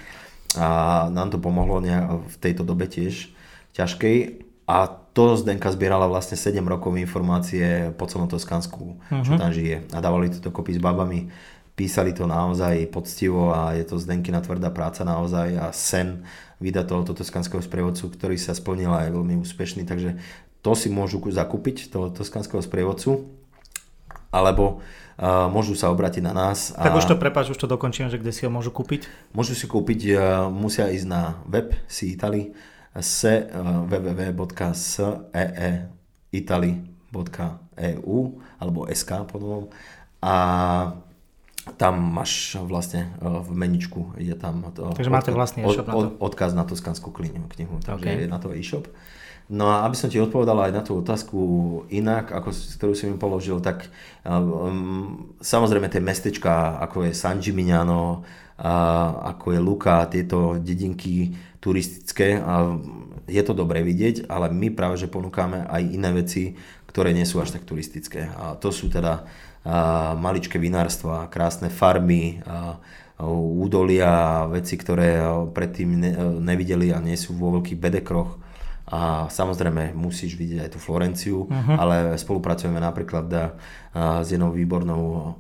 A nám to pomohlo v tejto dobe tiež ťažkej. A to Zdenka zbierala vlastne 7 rokov informácie po celom Toskansku, uh-huh. čo mhm. tam žije. A dávali to dokopy s babami, písali to naozaj poctivo a je to Zdenkina tvrdá práca naozaj a sen vydať tohoto toskanského sprievodcu, ktorý sa splnil a je veľmi úspešný, takže to si môžu zakúpiť, toho toskanského sprievodcu, alebo uh, môžu sa obratiť na nás. A... Tak už to prepáč, už to dokončím, že kde si ho môžu kúpiť? Môžu si kúpiť, uh, musia ísť na web si Italy, se www.seeitali.eu alebo sk po novom a tam máš vlastne v meničku, je tam to, Takže odkaz, máte vlastný e-shop od, na to. odkaz na Toskanskú knihu, knihu takže okay. je na to e-shop. No a aby som ti odpovedal aj na tú otázku inak, ako, ktorú si mi položil, tak um, samozrejme tie mestečka, ako je San Gimignano, ako je Luka, tieto dedinky turistické, a je to dobre vidieť, ale my práve že ponúkame aj iné veci, ktoré nie sú až tak turistické. A to sú teda a, maličké vinárstva, krásne farmy, a, údolia, veci, ktoré predtým ne, nevideli a nie sú vo veľkých bedekroch a samozrejme musíš vidieť aj tú Florenciu, uh-huh. ale spolupracujeme napríklad s jednou výbornou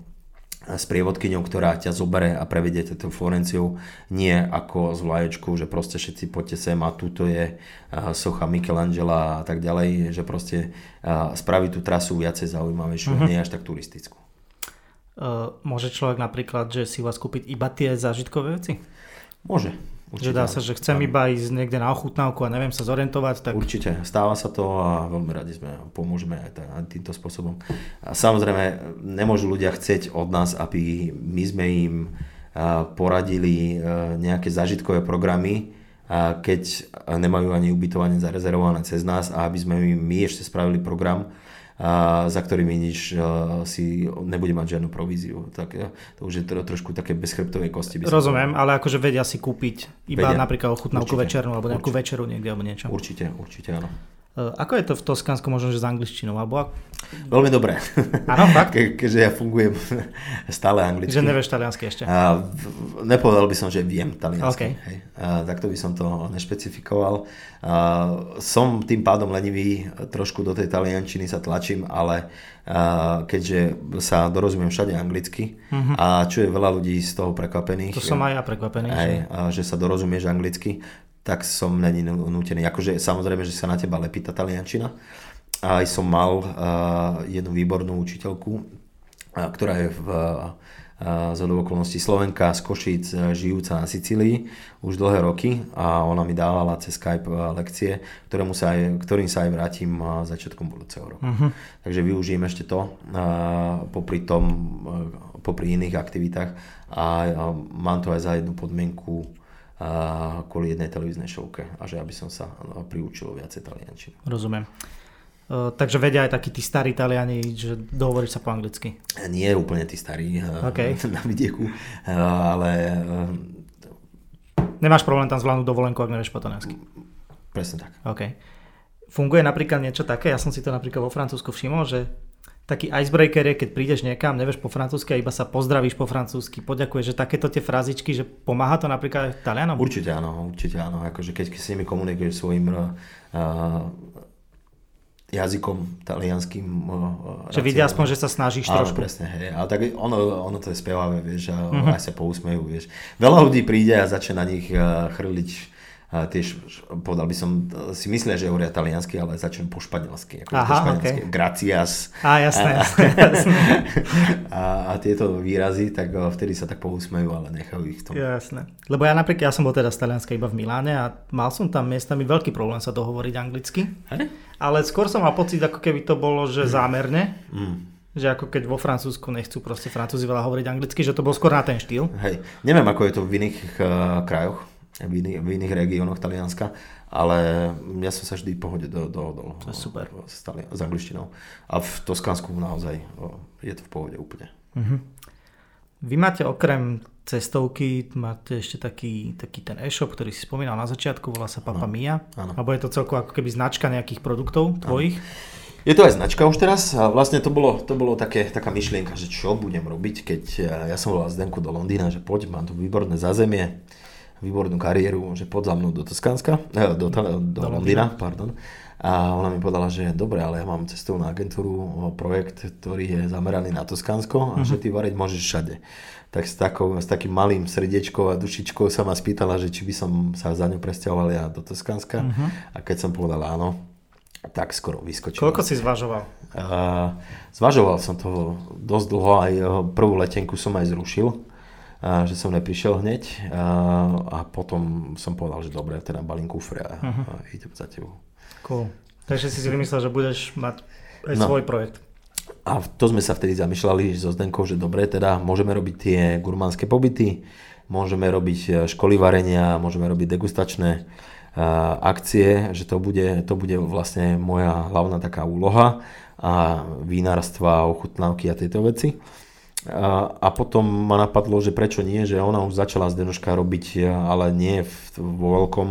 sprievodkyňou, ktorá ťa zobere a prevedie tú Florenciu nie ako z vlaječku, že proste všetci poďte sem a tuto je socha Michelangela a tak ďalej, že proste spraví tú trasu viacej zaujímavejšiu, uh-huh. nie až tak turistickú. Uh, môže človek napríklad, že si vás kúpiť iba tie zážitkové veci? Môže. Určite, že dá sa, že chcem tam. iba ísť niekde na ochutnávku a neviem sa zorientovať. Tak... Určite, stáva sa to a veľmi radi sme pomôžeme aj, týmto spôsobom. A samozrejme, nemôžu ľudia chcieť od nás, aby my sme im poradili nejaké zažitkové programy, keď nemajú ani ubytovanie zarezervované cez nás a aby sme my ešte spravili program, a za ktorými nič si nebude mať žiadnu províziu. Tak to už je to trošku také bezchrbtové kosti. By Rozumiem, ale akože vedia si kúpiť iba vedia. napríklad ochutnávku večernú alebo nejakú určite. večeru niekde alebo niečo. Určite, určite áno. E, ako je to v Toskánsku možno, že s angličtinou? Alebo... Veľmi dobré. Áno, fakt? Ke, keďže ja fungujem stále anglicky. Že nevieš taliansky ešte? A, nepovedal by som, že viem taliansky. Okay. Hej. A, takto by som to nešpecifikoval. A, som tým pádom lenivý, trošku do tej taliančiny sa tlačím, ale a, keďže sa dorozumiem všade anglicky uh-huh. a čo je veľa ľudí z toho prekvapených. To som aj ja prekvapený. Hej, že... A, že sa dorozumieš anglicky, tak som není nútený. Akože samozrejme, že sa na teba lepí tá taliančina. A aj som mal uh, jednu výbornú učiteľku, uh, ktorá je v uh, z okolností Slovenka z Košic, žijúca na Sicílii už dlhé roky a ona mi dávala cez Skype lekcie, ktorému sa aj, ktorým sa aj vrátim začiatkom budúceho roku. Uh-huh. Takže využijem ešte to popri tom, popri iných aktivitách a mám to aj za jednu podmienku kvôli jednej televíznej šovke a že aby som sa no, priučil viacej taliančiny. Rozumiem. Uh, takže vedia aj takí tí starí Taliani, že dohovoríš sa po anglicky? Nie úplne tí starí okay. na vidieku, ale... Nemáš problém tam zvládnuť dovolenku, ak nevieš po taliansky? Presne tak. Okay. Funguje napríklad niečo také, ja som si to napríklad vo Francúzsku všimol, že taký icebreaker je, keď prídeš niekam, nevieš po francúzsky a iba sa pozdravíš po francúzsky, poďakuješ, že takéto tie frazičky, že pomáha to napríklad aj Talianom? Určite áno, určite áno, akože keď s nimi komunikuješ svojim uh, jazykom talianským. Uh, že vidia aspoň, že sa snažíš áno, trošku. presne, hej, ale tak ono, ono to je spevavé, vieš, a uh-huh. aj sa pousmejú, vieš. Veľa ľudí príde a začne na nich uh, chrliť tiež povedal by som, si myslia, že hovoria taliansky, ale začnem po španielsky. Ako Aha, po španielsky. Okay. Gracias. Á, jasné, jasné, jasné. a, a, tieto výrazy, tak vtedy sa tak pousmejú, ale nechajú ich v tom. Jasné. Lebo ja napríklad, ja som bol teda z Talianska iba v Miláne a mal som tam miestami veľký problém sa dohovoriť anglicky. Hej? Ale skôr som mal pocit, ako keby to bolo, že mm. zámerne. Mm že ako keď vo Francúzsku nechcú proste Francúzi veľa hovoriť anglicky, že to bol skôr na ten štýl. Hej, neviem ako je to v iných uh, krajoch, v iných, v iných regiónoch Talianska, ale ja som sa vždy v pohode dohodol. To je super. S, tali- s angličtinou. A v Toskánsku naozaj je to v pohode úplne. Uh-huh. Vy máte okrem cestovky, máte ešte taký, taký ten e-shop, ktorý si spomínal na začiatku, volá sa Papa no, Mia. Áno. Alebo je to celkovo ako keby značka nejakých produktov tvojich? Áno. Je to aj značka už teraz a vlastne to bolo, to bolo také, taká myšlienka, že čo budem robiť, keď ja som volal Zdenku do Londýna, že poď, mám tu výborné zázemie, výbornú kariéru, že pod za mnou do Toskánska, eh, do, do, do Londýna, pardon. A ona mi povedala, že dobre, ale ja mám cestovnú agentúru, projekt, ktorý je zameraný na Toskánsko a uh-huh. že ty variť môžeš všade. Tak s, takou, s takým malým srdiečkou a dušičkou sa ma spýtala, že či by som sa za ňu presťahoval ja do Toskánska. Uh-huh. A keď som povedal áno, tak skoro vyskočil. Koľko si zvažoval? Uh, zvažoval som to dosť dlho, aj prvú letenku som aj zrušil že som neprišiel hneď a potom som povedal, že dobre, teda balím kufre a, uh-huh. a idem za tebou. Cool. Takže si si vymyslel, že budeš mať aj no. svoj projekt. A to sme sa vtedy zamýšľali so Zdenkou, že dobre, teda môžeme robiť tie gurmánske pobyty, môžeme robiť e, školy varenia, môžeme robiť degustačné e, akcie, že to bude, to bude vlastne moja hlavná taká úloha a vínarstva, ochutnávky a tieto veci. A, a potom ma napadlo, že prečo nie, že ona už začala z Denoška robiť, e, ale nie v, vo veľkom,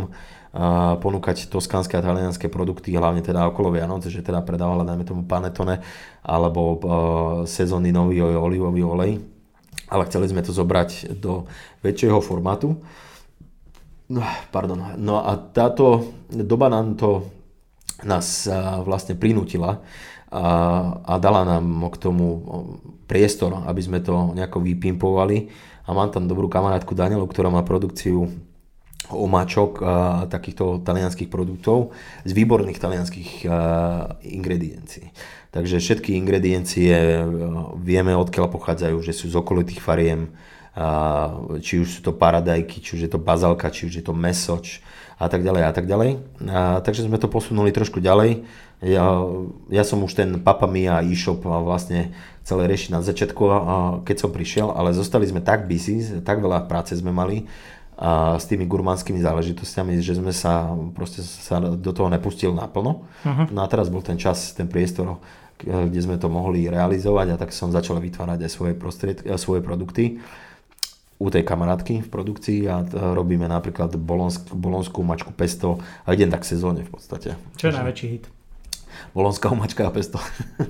a ponúkať toskánske a talianské produkty, hlavne teda okolo Vianoc, že teda predávala dajme tomu panetone alebo uh, sezónny nový olivový olej, ale chceli sme to zobrať do väčšieho formátu. No, pardon. No a táto doba nám to nás uh, vlastne prinútila a, a dala nám k tomu priestor, aby sme to nejako vypimpovali. A mám tam dobrú kamarátku Danielu, ktorá má produkciu omáčok a takýchto talianských produktov z výborných talianských ingrediencií. Takže všetky ingrediencie vieme odkiaľ pochádzajú, že sú z okolitých fariem, či už sú to paradajky, či už je to bazalka, či už je to mesoč a tak ďalej a tak ďalej. A, takže sme to posunuli trošku ďalej. Ja, ja som už ten Papa Mia e-shop vlastne celé riešiť na začiatku, keď som prišiel, ale zostali sme tak busy, tak veľa práce sme mali, a s tými gurmánskymi záležitostiami, že sme sa proste sa do toho nepustili naplno. Uh-huh. No a teraz bol ten čas, ten priestor, kde sme to mohli realizovať a tak som začal vytvárať aj svoje, svoje produkty u tej kamarátky v produkcii a robíme napríklad bolonsk, bolonskú mačku pesto a idem tak sezóne v podstate. Čo je najväčší hit? Bolonská omačka a pesto.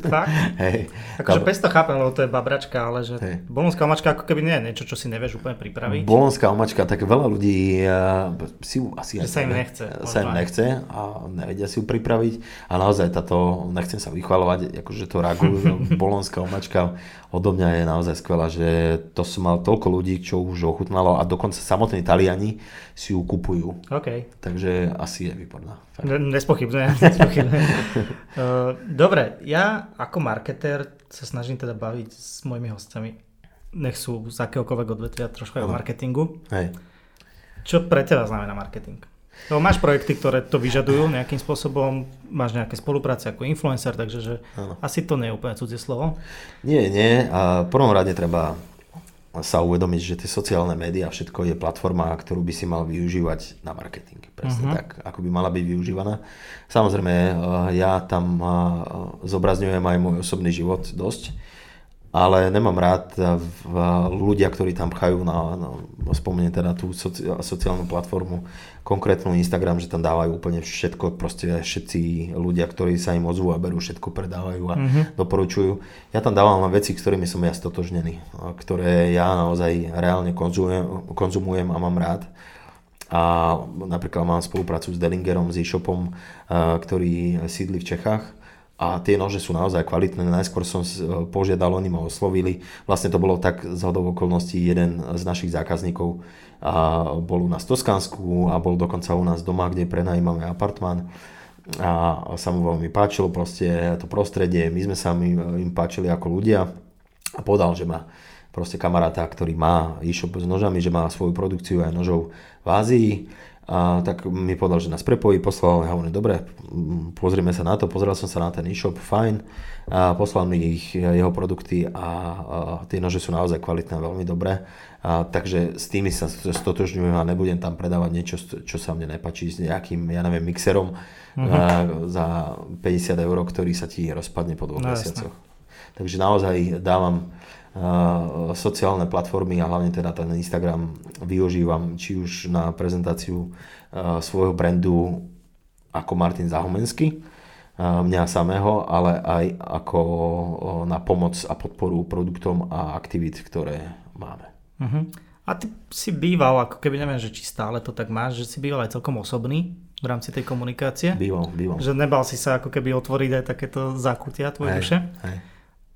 Fakt? Hej. Akože pesto chápem, lebo to je babračka, ale že hey. bolonská omačka ako keby nie je niečo, čo si nevieš úplne pripraviť. Bolonská omačka, tak veľa ľudí uh, si ju asi... Že sa im nechce. Sa im nechce a nevedia si ju pripraviť. A naozaj táto, nechcem sa vychvalovať, akože to ragu, bolonská omačka odo mňa je naozaj skvelá, že to som mal toľko ľudí, čo už ochutnalo a dokonca samotní Taliani si ju kupujú. Okay. Takže asi je výborná. Nespochybne. Dobre, ja ako marketér sa snažím teda baviť s mojimi hostami. Nech sú z akéhokoľvek odvetvia, trošku aj o marketingu. Hej. Čo pre teba znamená marketing? No, máš projekty, ktoré to vyžadujú nejakým spôsobom, máš nejaké spolupráce ako influencer, takže že asi to nie je úplne cudzie slovo. Nie, nie. A v prvom rade treba sa uvedomiť, že tie sociálne médiá, všetko je platforma, ktorú by si mal využívať na marketing. Presne uh-huh. tak, ako by mala byť využívaná. Samozrejme, eh, ja tam eh, zobrazňujem aj môj osobný život dosť ale nemám rád v ľudia, ktorí tam pchajú na, na spomeniem teda tú soci, sociálnu platformu, konkrétnu Instagram, že tam dávajú úplne všetko, proste všetci ľudia, ktorí sa im ozvú a berú všetko, predávajú a mm-hmm. doporučujú. Ja tam dávam veci, s ktorými som ja stotožnený, ktoré ja naozaj reálne konzumujem, konzumujem a mám rád. A napríklad mám spoluprácu s Delingerom, s e-shopom, ktorý sídli v Čechách a tie nože sú naozaj kvalitné. Najskôr som požiadal, oni ma oslovili. Vlastne to bolo tak z hodov okolností. Jeden z našich zákazníkov a bol u nás v Toskánsku a bol dokonca u nás doma, kde prenajímame apartmán. A sa mu veľmi páčilo. Proste to prostredie, my sme sa im, im páčili ako ľudia. A povedal, že má proste kamaráta, ktorý má e-shop s nožami, že má svoju produkciu aj nožov v Ázii a tak mi povedal, že nás prepojí, poslal, ja hovorím, dobre, pozrieme sa na to, pozrel som sa na ten e-shop, fajn, a poslal mi ich, jeho produkty a, a tie nože sú naozaj kvalitné veľmi dobré. A, takže s tými sa stotožňujem a nebudem tam predávať niečo, čo sa mne nepačí s nejakým, ja neviem, mixerom mm-hmm. a, za 50 eur, ktorý sa ti rozpadne po dvoch no, mesiacoch. Takže naozaj dávam sociálne platformy a hlavne teda ten Instagram využívam či už na prezentáciu svojho brandu ako Martin Zahomensky, mňa samého, ale aj ako na pomoc a podporu produktom a aktivít, ktoré máme. Uh-huh. A ty si býval, ako keby neviem, že či stále to tak máš, že si býval aj celkom osobný v rámci tej komunikácie. Býval, býval. Že nebal si sa ako keby otvoriť aj takéto zákutia tvoje duše. Hej.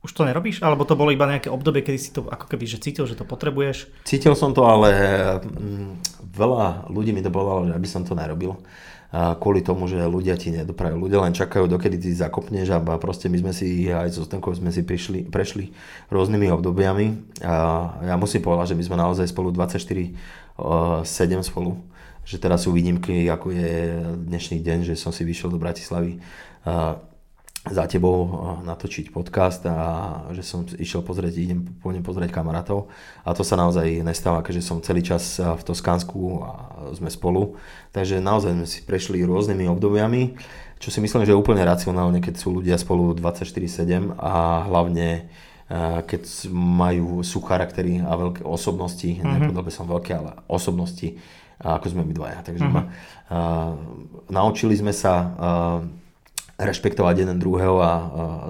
Už to nerobíš? Alebo to bolo iba nejaké obdobie, kedy si to ako keby že cítil, že to potrebuješ? Cítil som to, ale mm, veľa ľudí mi to povedalo, že aby som to nerobil. Kvôli tomu, že ľudia ti nedoprajú. Ľudia len čakajú, dokedy ty zakopneš a proste my sme si aj so Stenkou sme si prišli, prešli rôznymi obdobiami. A ja musím povedať, že my sme naozaj spolu 24 7 spolu. Že teraz sú výnimky, ako je dnešný deň, že som si vyšiel do Bratislavy za tebou natočiť podcast a že som išiel pozrieť, idem pôjdem pozrieť kamarátov a to sa naozaj nestáva, keďže som celý čas v Toskánsku a sme spolu, takže naozaj sme si prešli rôznymi obdobiami, čo si myslím, že je úplne racionálne, keď sú ľudia spolu 24-7 a hlavne keď majú, sú charaktery a veľké osobnosti, mm-hmm. by som veľké, ale osobnosti, ako sme my dvaja. Takže mm-hmm. ma, uh, naučili sme sa uh, rešpektovať jeden druhého a,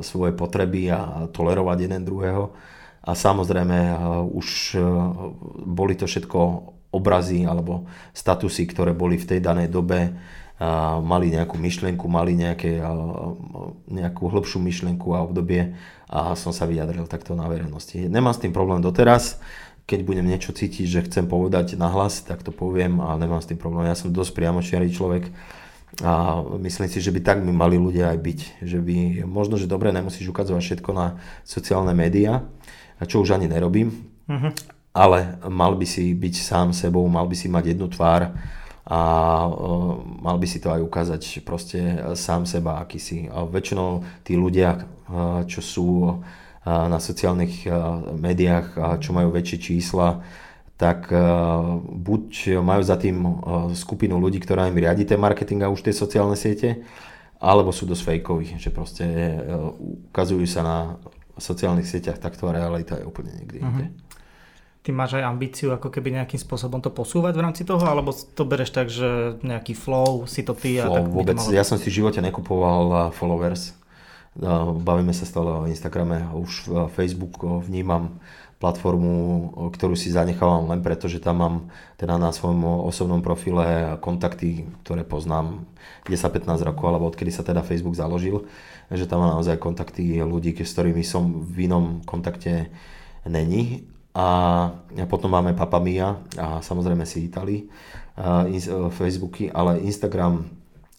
svoje potreby a tolerovať jeden druhého. A samozrejme už e, boli to všetko obrazy alebo statusy, ktoré boli v tej danej dobe, mali nejakú myšlienku, mali nejaké, nejakú hĺbšiu myšlienku a obdobie a som sa vyjadril takto na verejnosti. Nemám s tým problém doteraz, keď budem niečo cítiť, že chcem povedať nahlas, tak to poviem a nemám s tým problém. Ja som dosť priamočiarý človek, a myslím si, že by tak by mali ľudia aj byť. Že by, možno, že dobre, nemusíš ukazovať všetko na sociálne médiá, čo už ani nerobím, uh-huh. ale mal by si byť sám sebou, mal by si mať jednu tvár a mal by si to aj ukázať proste sám seba, aký si. A väčšinou tí ľudia, čo sú na sociálnych médiách, čo majú väčšie čísla, tak uh, buď majú za tým uh, skupinu ľudí, ktorá im riadi ten marketing a už tie sociálne siete, alebo sú dosť fejkoví, že proste ukazujú sa na sociálnych sieťach takto a realita je úplne niekde uh-huh. inde. Ty máš aj ambíciu ako keby nejakým spôsobom to posúvať v rámci toho, alebo to bereš tak, že nejaký flow si to ty flow, a tak vôbec, malo... ja som si v živote nekupoval followers, bavíme sa stále o Instagrame, už Facebook vnímam platformu, ktorú si zanechávam len preto, že tam mám teda na svojom osobnom profile kontakty, ktoré poznám 10-15 rokov, alebo odkedy sa teda Facebook založil, že tam mám naozaj kontakty ľudí, s ktorými som v inom kontakte není. A potom máme Papamia a samozrejme si Itali, Facebooky, ale Instagram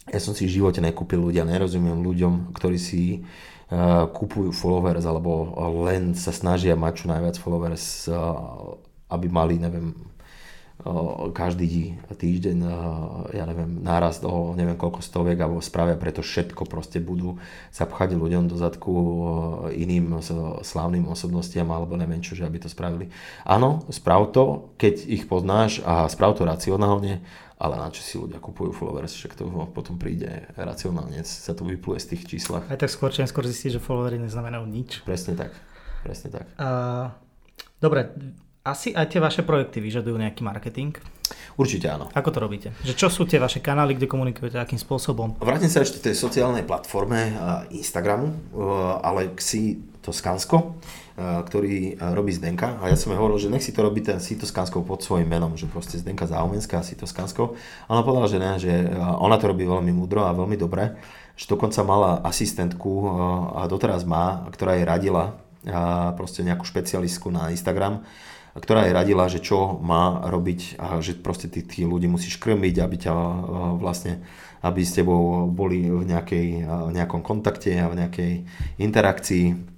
ja som si v živote nekúpil ľudia, nerozumiem ľuďom, ktorí si kupujú followers alebo len sa snažia mať čo najviac followers, eh, aby mali, neviem, eh, každý týždeň, ja neviem, nárast o neviem koľko stoviek alebo spravia preto všetko, proste budú sa pchať ľuďom do zadku iným slávnym osobnostiam alebo neviem čo, že aby to spravili. Áno, sprav to, keď ich poznáš a sprav to racionálne, ale na čo si ľudia kupujú followers, však to potom príde racionálne, sa to vypluje z tých číslach. Aj tak skôr či skôr zistí, že followery neznamenajú nič. Presne tak, presne tak. Uh, dobre, asi aj tie vaše projekty vyžadujú nejaký marketing? Určite áno. Ako to robíte? Že čo sú tie vaše kanály, kde komunikujete, akým spôsobom? Vrátim sa ešte tej sociálnej platforme Instagramu, ale si to Skansko Eh, ktorý eh, robí Zdenka a ja som jej hovoril, že nech si to robí ten Sito Skanskou pod svojím menom, že proste Zdenka Záumenská a Sito Skanskou. A ona povedala, že ne, že ona to robí veľmi múdro a veľmi dobre, že dokonca mala asistentku a doteraz má, ktorá jej radila proste nejakú špecialistku na Instagram, ktorá jej radila, že čo má robiť a že proste tých, tých ľudí musíš krmiť, aby ťa vlastne aby s tebou boli v, nejakej, v nejakom kontakte a v nejakej interakcii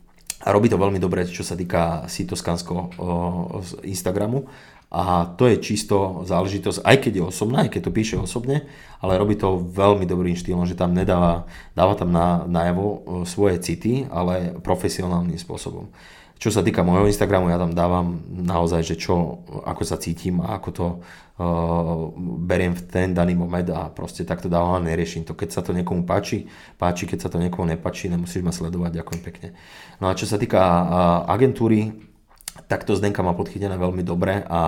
a robí to veľmi dobre, čo sa týka Sitoskansko z Instagramu. A to je čisto záležitosť, aj keď je osobná, aj keď to píše osobne, ale robí to veľmi dobrým štýlom, že tam nedáva, dáva tam na, najavo svoje city, ale profesionálnym spôsobom. Čo sa týka môjho Instagramu, ja tam dávam naozaj, že čo, ako sa cítim a ako to uh, beriem v ten daný moment a proste takto dávam a neriešim to. Keď sa to niekomu páči, páči, keď sa to niekomu nepáči, nemusíš ma sledovať, ďakujem pekne. No a čo sa týka uh, agentúry, tak to Zdenka má podchytené veľmi dobre a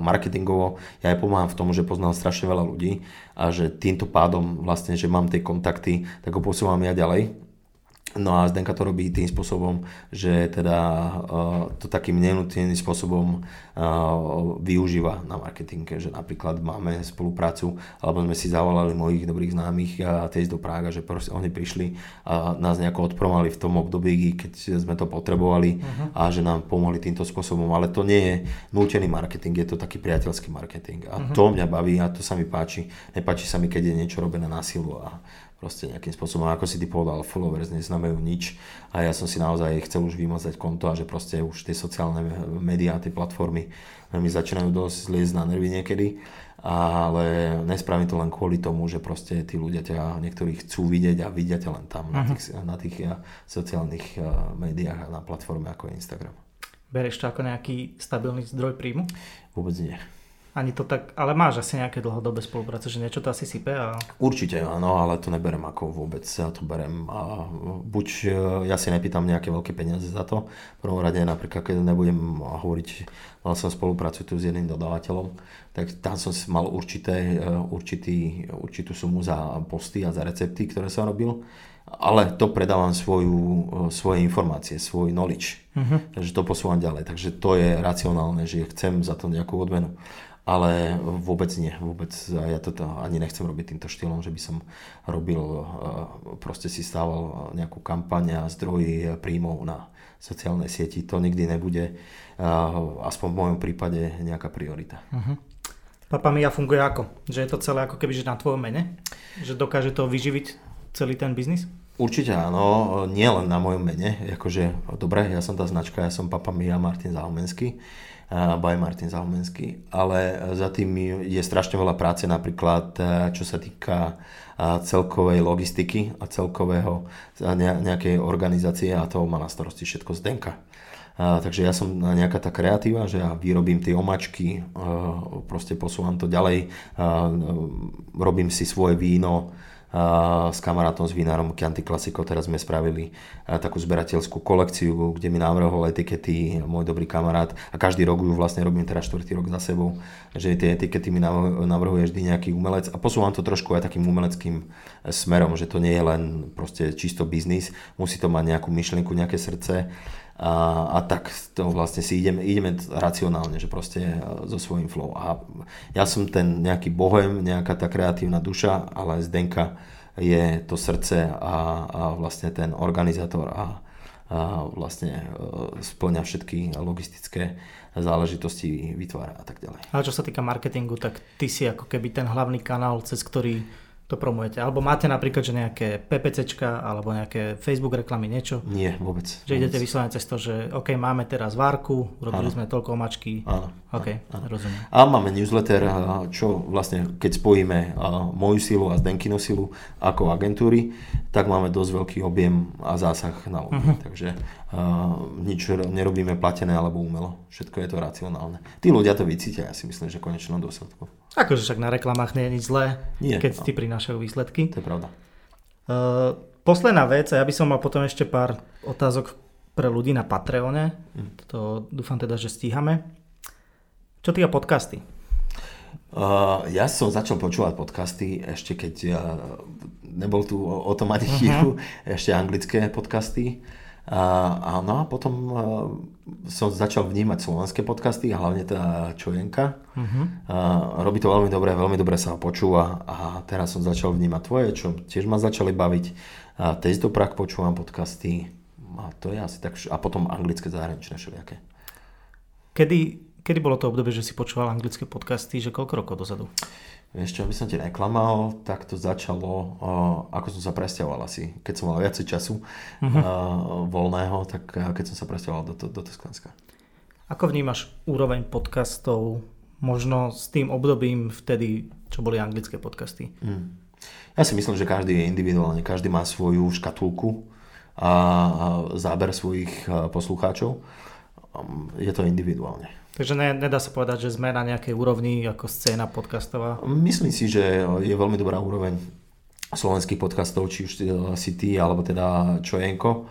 marketingovo ja aj pomáham v tom, že poznám strašne veľa ľudí a že týmto pádom vlastne, že mám tie kontakty, tak ho posúvam ja ďalej No a Zdenka to robí tým spôsobom, že teda uh, to takým nenutným spôsobom využíva na marketinge, že napríklad máme spoluprácu, alebo sme si zavolali mojich dobrých známych a uh, do Prága, že proste oni prišli a nás nejako odpromali v tom období, keď sme to potrebovali uh-huh. a že nám pomohli týmto spôsobom, ale to nie je nútený marketing, je to taký priateľský marketing a uh-huh. to mňa baví a to sa mi páči. Nepáči sa mi, keď je niečo robené na silu a proste nejakým spôsobom, ako si ty povedal, followers neznamenajú nič a ja som si naozaj chcel už vymazať konto a že proste už tie sociálne médiá, tie platformy mi začínajú dosť zliezť na nervy niekedy ale nespravím to len kvôli tomu, že proste tí ľudia ťa niektorí chcú vidieť a vidia ťa len tam uh-huh. na tých, na tých uh, sociálnych uh, médiách a na platforme ako je Instagram. Bereš to ako nejaký stabilný zdroj príjmu? Vôbec nie. Ani to tak, ale máš asi nejaké dlhodobé spolupráce, že niečo to asi sype? A... Určite áno, ale to neberem ako vôbec, ja to berem a buď e, ja si nepýtam nejaké veľké peniaze za to, v prvom rade napríklad, keď nebudem hovoriť, mal som spoluprácu tu s jedným dodávateľom, tak tam som mal určité, e, určitý, určitú sumu za posty a za recepty, ktoré som robil ale to predávam svoju, e, svoje informácie, svoj knowledge. Uh-huh. Takže to posúvam ďalej. Takže to je racionálne, že chcem za to nejakú odmenu ale vôbec nie, vôbec ja to ani nechcem robiť týmto štýlom, že by som robil, eh, proste si stával nejakú kampaň a zdroj príjmov na sociálnej sieti, to nikdy nebude, aspoň v mojom prípade, nejaká priorita. Uh-huh. Papa Mia funguje ako? Že je to celé ako keby že na tvojom mene? Že dokáže to vyživiť celý ten biznis? Určite áno, nie len na mojom mene, akože dobre, ja som tá značka, ja som Papa Mia Martin Zaumenský, by Martin Zalmenský, ale za tým je strašne veľa práce napríklad, čo sa týka celkovej logistiky a celkového nejakej organizácie a to má na starosti všetko Zdenka. takže ja som nejaká tá kreatíva, že ja vyrobím tie omačky, proste posúvam to ďalej, robím si svoje víno, s kamarátom, s vinárom Chianti Classico, teraz sme spravili takú zberateľskú kolekciu, kde mi navrhol etikety môj dobrý kamarát. A každý rok ju vlastne robím teraz štvrtý rok za sebou, že tie etikety mi navrhuje vždy nejaký umelec. A posúvam to trošku aj takým umeleckým smerom, že to nie je len proste čisto biznis, musí to mať nejakú myšlienku, nejaké srdce a, a tak to vlastne si ideme, ideme racionálne, že proste e, so svojím flow. A ja som ten nejaký bohem, nejaká tá kreatívna duša, ale Zdenka je to srdce a, a vlastne ten organizátor a, a vlastne e, splňa všetky logistické záležitosti, vytvára a tak ďalej. Ale čo sa týka marketingu, tak ty si ako keby ten hlavný kanál, cez ktorý to promujete? Alebo máte napríklad, že nejaké PPCčka alebo nejaké Facebook reklamy, niečo? Nie, vôbec. Že vôbec. idete vyslovene cez to, že OK, máme teraz várku, robili sme toľko omačky. Áno. OK, ano. rozumiem. A máme newsletter, čo vlastne, keď spojíme moju silu a Zdenkinu silu ako agentúry, tak máme dosť veľký objem a zásah na ľudí. Uh-huh. Takže uh, nič nerobíme platené alebo umelo. Všetko je to racionálne. Tí ľudia to vycítia, ja si myslím, že konečnom dôsledku. Akože však na reklamách nie je nič zlé, nie, keď no. ti prinášajú výsledky. To je pravda. Uh, posledná vec, a ja by som mal potom ešte pár otázok pre ľudí na Patreone. Hmm. To dúfam teda, že stíhame. Čo týka podcasty? Uh, ja som začal počúvať podcasty ešte keď uh, nebol tu o tom ani chvíľu, uh-huh. ešte anglické podcasty. A, no a potom uh, som začal vnímať slovenské podcasty hlavne teda Čojenka. Uh-huh. A, robí to veľmi dobre, veľmi dobre sa ho počúva a teraz som začal vnímať tvoje, čo tiež ma začali baviť. A Taste do Prague počúvam podcasty a to je asi tak, a potom anglické zahraničné všelijaké. Kedy, kedy bolo to obdobie, že si počúval anglické podcasty, že koľko rokov dozadu? Vieš čo, aby som ti neklamal, tak to začalo, ako som sa presťahoval asi. Keď som mal viacej času uh-huh. uh, voľného, tak uh, keď som sa presťahoval do, do, do Toskánska. Ako vnímaš úroveň podcastov možno s tým obdobím vtedy, čo boli anglické podcasty? Mm. Ja si myslím, že každý je individuálne, každý má svoju škatulku a záber svojich poslucháčov. Um, je to individuálne. Takže ne, nedá sa povedať, že sme na nejakej úrovni ako scéna podcastová? Myslím si, že je veľmi dobrá úroveň slovenských podcastov, či už si ty, alebo teda Čojenko,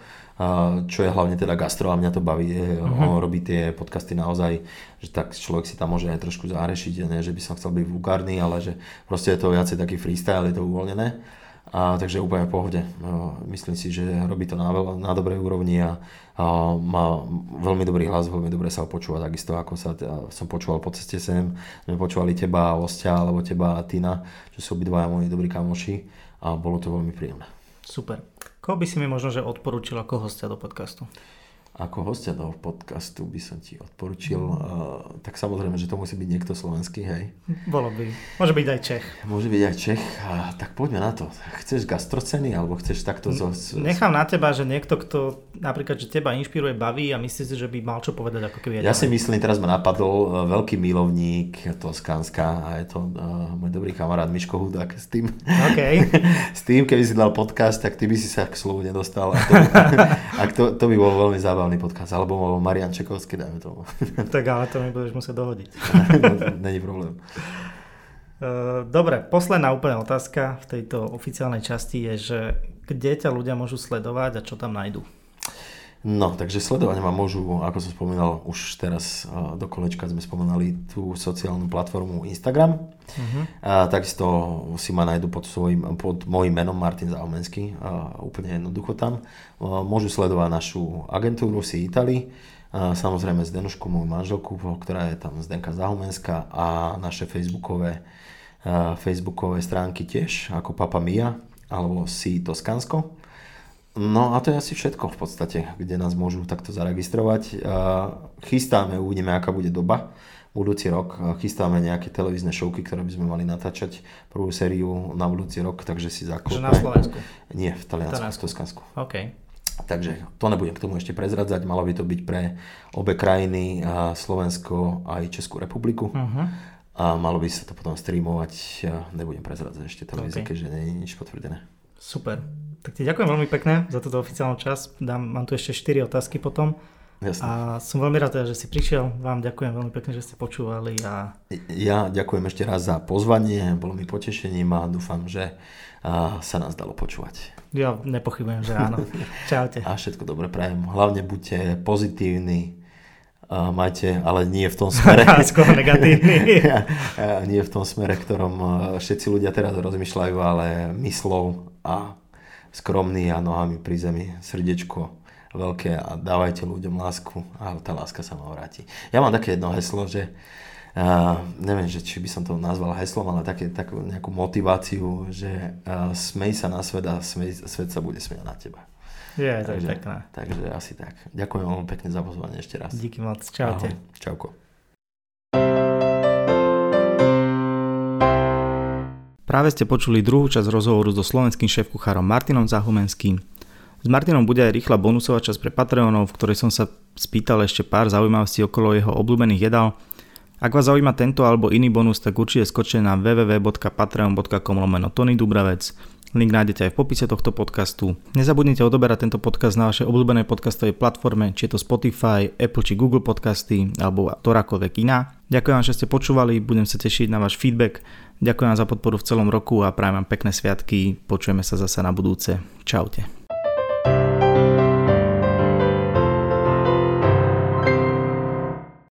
čo je hlavne teda gastro a mňa to baví, uh-huh. on robí tie podcasty naozaj, že tak človek si tam môže aj trošku zarešiť, ne, že by som chcel byť vulgárny, ale že proste je to viacej taký freestyle, je to uvoľnené. A, takže úplne v pohode. No, myslím si, že robí to na, na dobrej úrovni a, a má veľmi dobrý hlas, veľmi dobre sa ho počúva, takisto ako sa som počúval po ceste sem, sme počúvali teba Ostia, alebo teba a Tina, čo sú obidvaja moji dobrí kamoši a bolo to veľmi príjemné. Super. Koho by si mi možno že odporúčil ako hostia do podcastu? Ako hostia do podcastu by som ti odporučil, uh, tak samozrejme, že to musí byť niekto slovenský, hej. Bolo by. Môže byť aj Čech. Môže byť aj Čech, a, tak poďme na to. Chceš gastroceny, alebo chceš takto... Zo. Nechám na teba, že niekto, kto napríklad, že teba inšpiruje, baví a myslíš si, že by mal čo povedať ako keby Ja si myslím, teraz ma napadol uh, veľký milovník Toskánska a je to uh, môj dobrý kamarát Miško Hudák s tým. Okay. s tým, keby si dal podcast, tak ty by si sa k slovu nedostal. A to, a to, to by bolo veľmi zábavné zábavný podcast, alebo Marian Čekovský, dajme tomu. tak ale to mi budeš musieť dohodiť. Není problém. Dobre, posledná úplná otázka v tejto oficiálnej časti je, že kde ťa ľudia môžu sledovať a čo tam nájdu? No, takže sledovanie ma môžu, ako som spomínal, už teraz do kolečka sme spomínali tú sociálnu platformu Instagram. Uh-huh. A, takisto si ma nájdu pod, svojim, pod môjim menom Martin Zaumenský, a, úplne jednoducho tam. A, môžu sledovať našu agentúru Si Italy, a, samozrejme Zdenušku, moju manželku, ktorá je tam Zdenka Zahumenská a naše facebookové, a, facebookové stránky tiež, ako Papa Mia alebo Si Toskansko. No a to je asi všetko v podstate, kde nás môžu takto zaregistrovať. Chystáme, uvidíme, aká bude doba. Budúci rok chystáme nejaké televízne šovky, ktoré by sme mali natáčať prvú sériu na budúci rok, takže si zakúpme. Že na Slovensku? Nie, v Taliansku, v Toskansku. OK. Takže to nebudem k tomu ešte prezradzať, malo by to byť pre obe krajiny, Slovensko aj Českú republiku. Uh-huh. A malo by sa to potom streamovať, nebudem prezradzať ešte televízie, okay. keďže nie je nič potvrdené. Super. Tak ti ďakujem veľmi pekne za túto oficiálnu čas. Dám, mám tu ešte 4 otázky potom. Jasne. A som veľmi rád, teda, že si prišiel. Vám ďakujem veľmi pekne, že ste počúvali. A... Ja ďakujem ešte raz za pozvanie. Bolo mi potešením a dúfam, že sa nás dalo počúvať. Ja nepochybujem, že áno. Čaute. A všetko dobre prajem. Hlavne buďte pozitívni. majte, ale nie v tom smere. Skôr negatívny. nie v tom smere, ktorom všetci ľudia teraz rozmýšľajú, ale myslou a skromný a nohami pri zemi, srdečko veľké a dávajte ľuďom lásku a tá láska sa vám vráti. Ja mám také jedno heslo, že uh, neviem, že či by som to nazval heslom, ale také, takú nejakú motiváciu, že uh, smej sa na svet a smej, svet sa bude smieť na teba. Je, to takže, je pekné. Takže asi tak. Ďakujem veľmi pekne za pozvanie ešte raz. Díky moc. Čaute. Ahoj. Čauko. Práve ste počuli druhú časť rozhovoru so slovenským šéf-kuchárom Martinom Zahumenským. S Martinom bude aj rýchla bonusová časť pre Patreonov, v ktorej som sa spýtal ešte pár zaujímavostí okolo jeho obľúbených jedál. Ak vás zaujíma tento alebo iný bonus, tak určite skočte na www.patreon.com lomeno Tony Dubravec. Link nájdete aj v popise tohto podcastu. Nezabudnite odoberať tento podcast na vašej obľúbenej podcastovej platforme, či je to Spotify, Apple či Google podcasty alebo ktorákoľvek iná. Ďakujem vám, že ste počúvali, budem sa tešiť na váš feedback. Ďakujem vám za podporu v celom roku a prajem vám pekné sviatky. Počujeme sa zase na budúce. Čaute.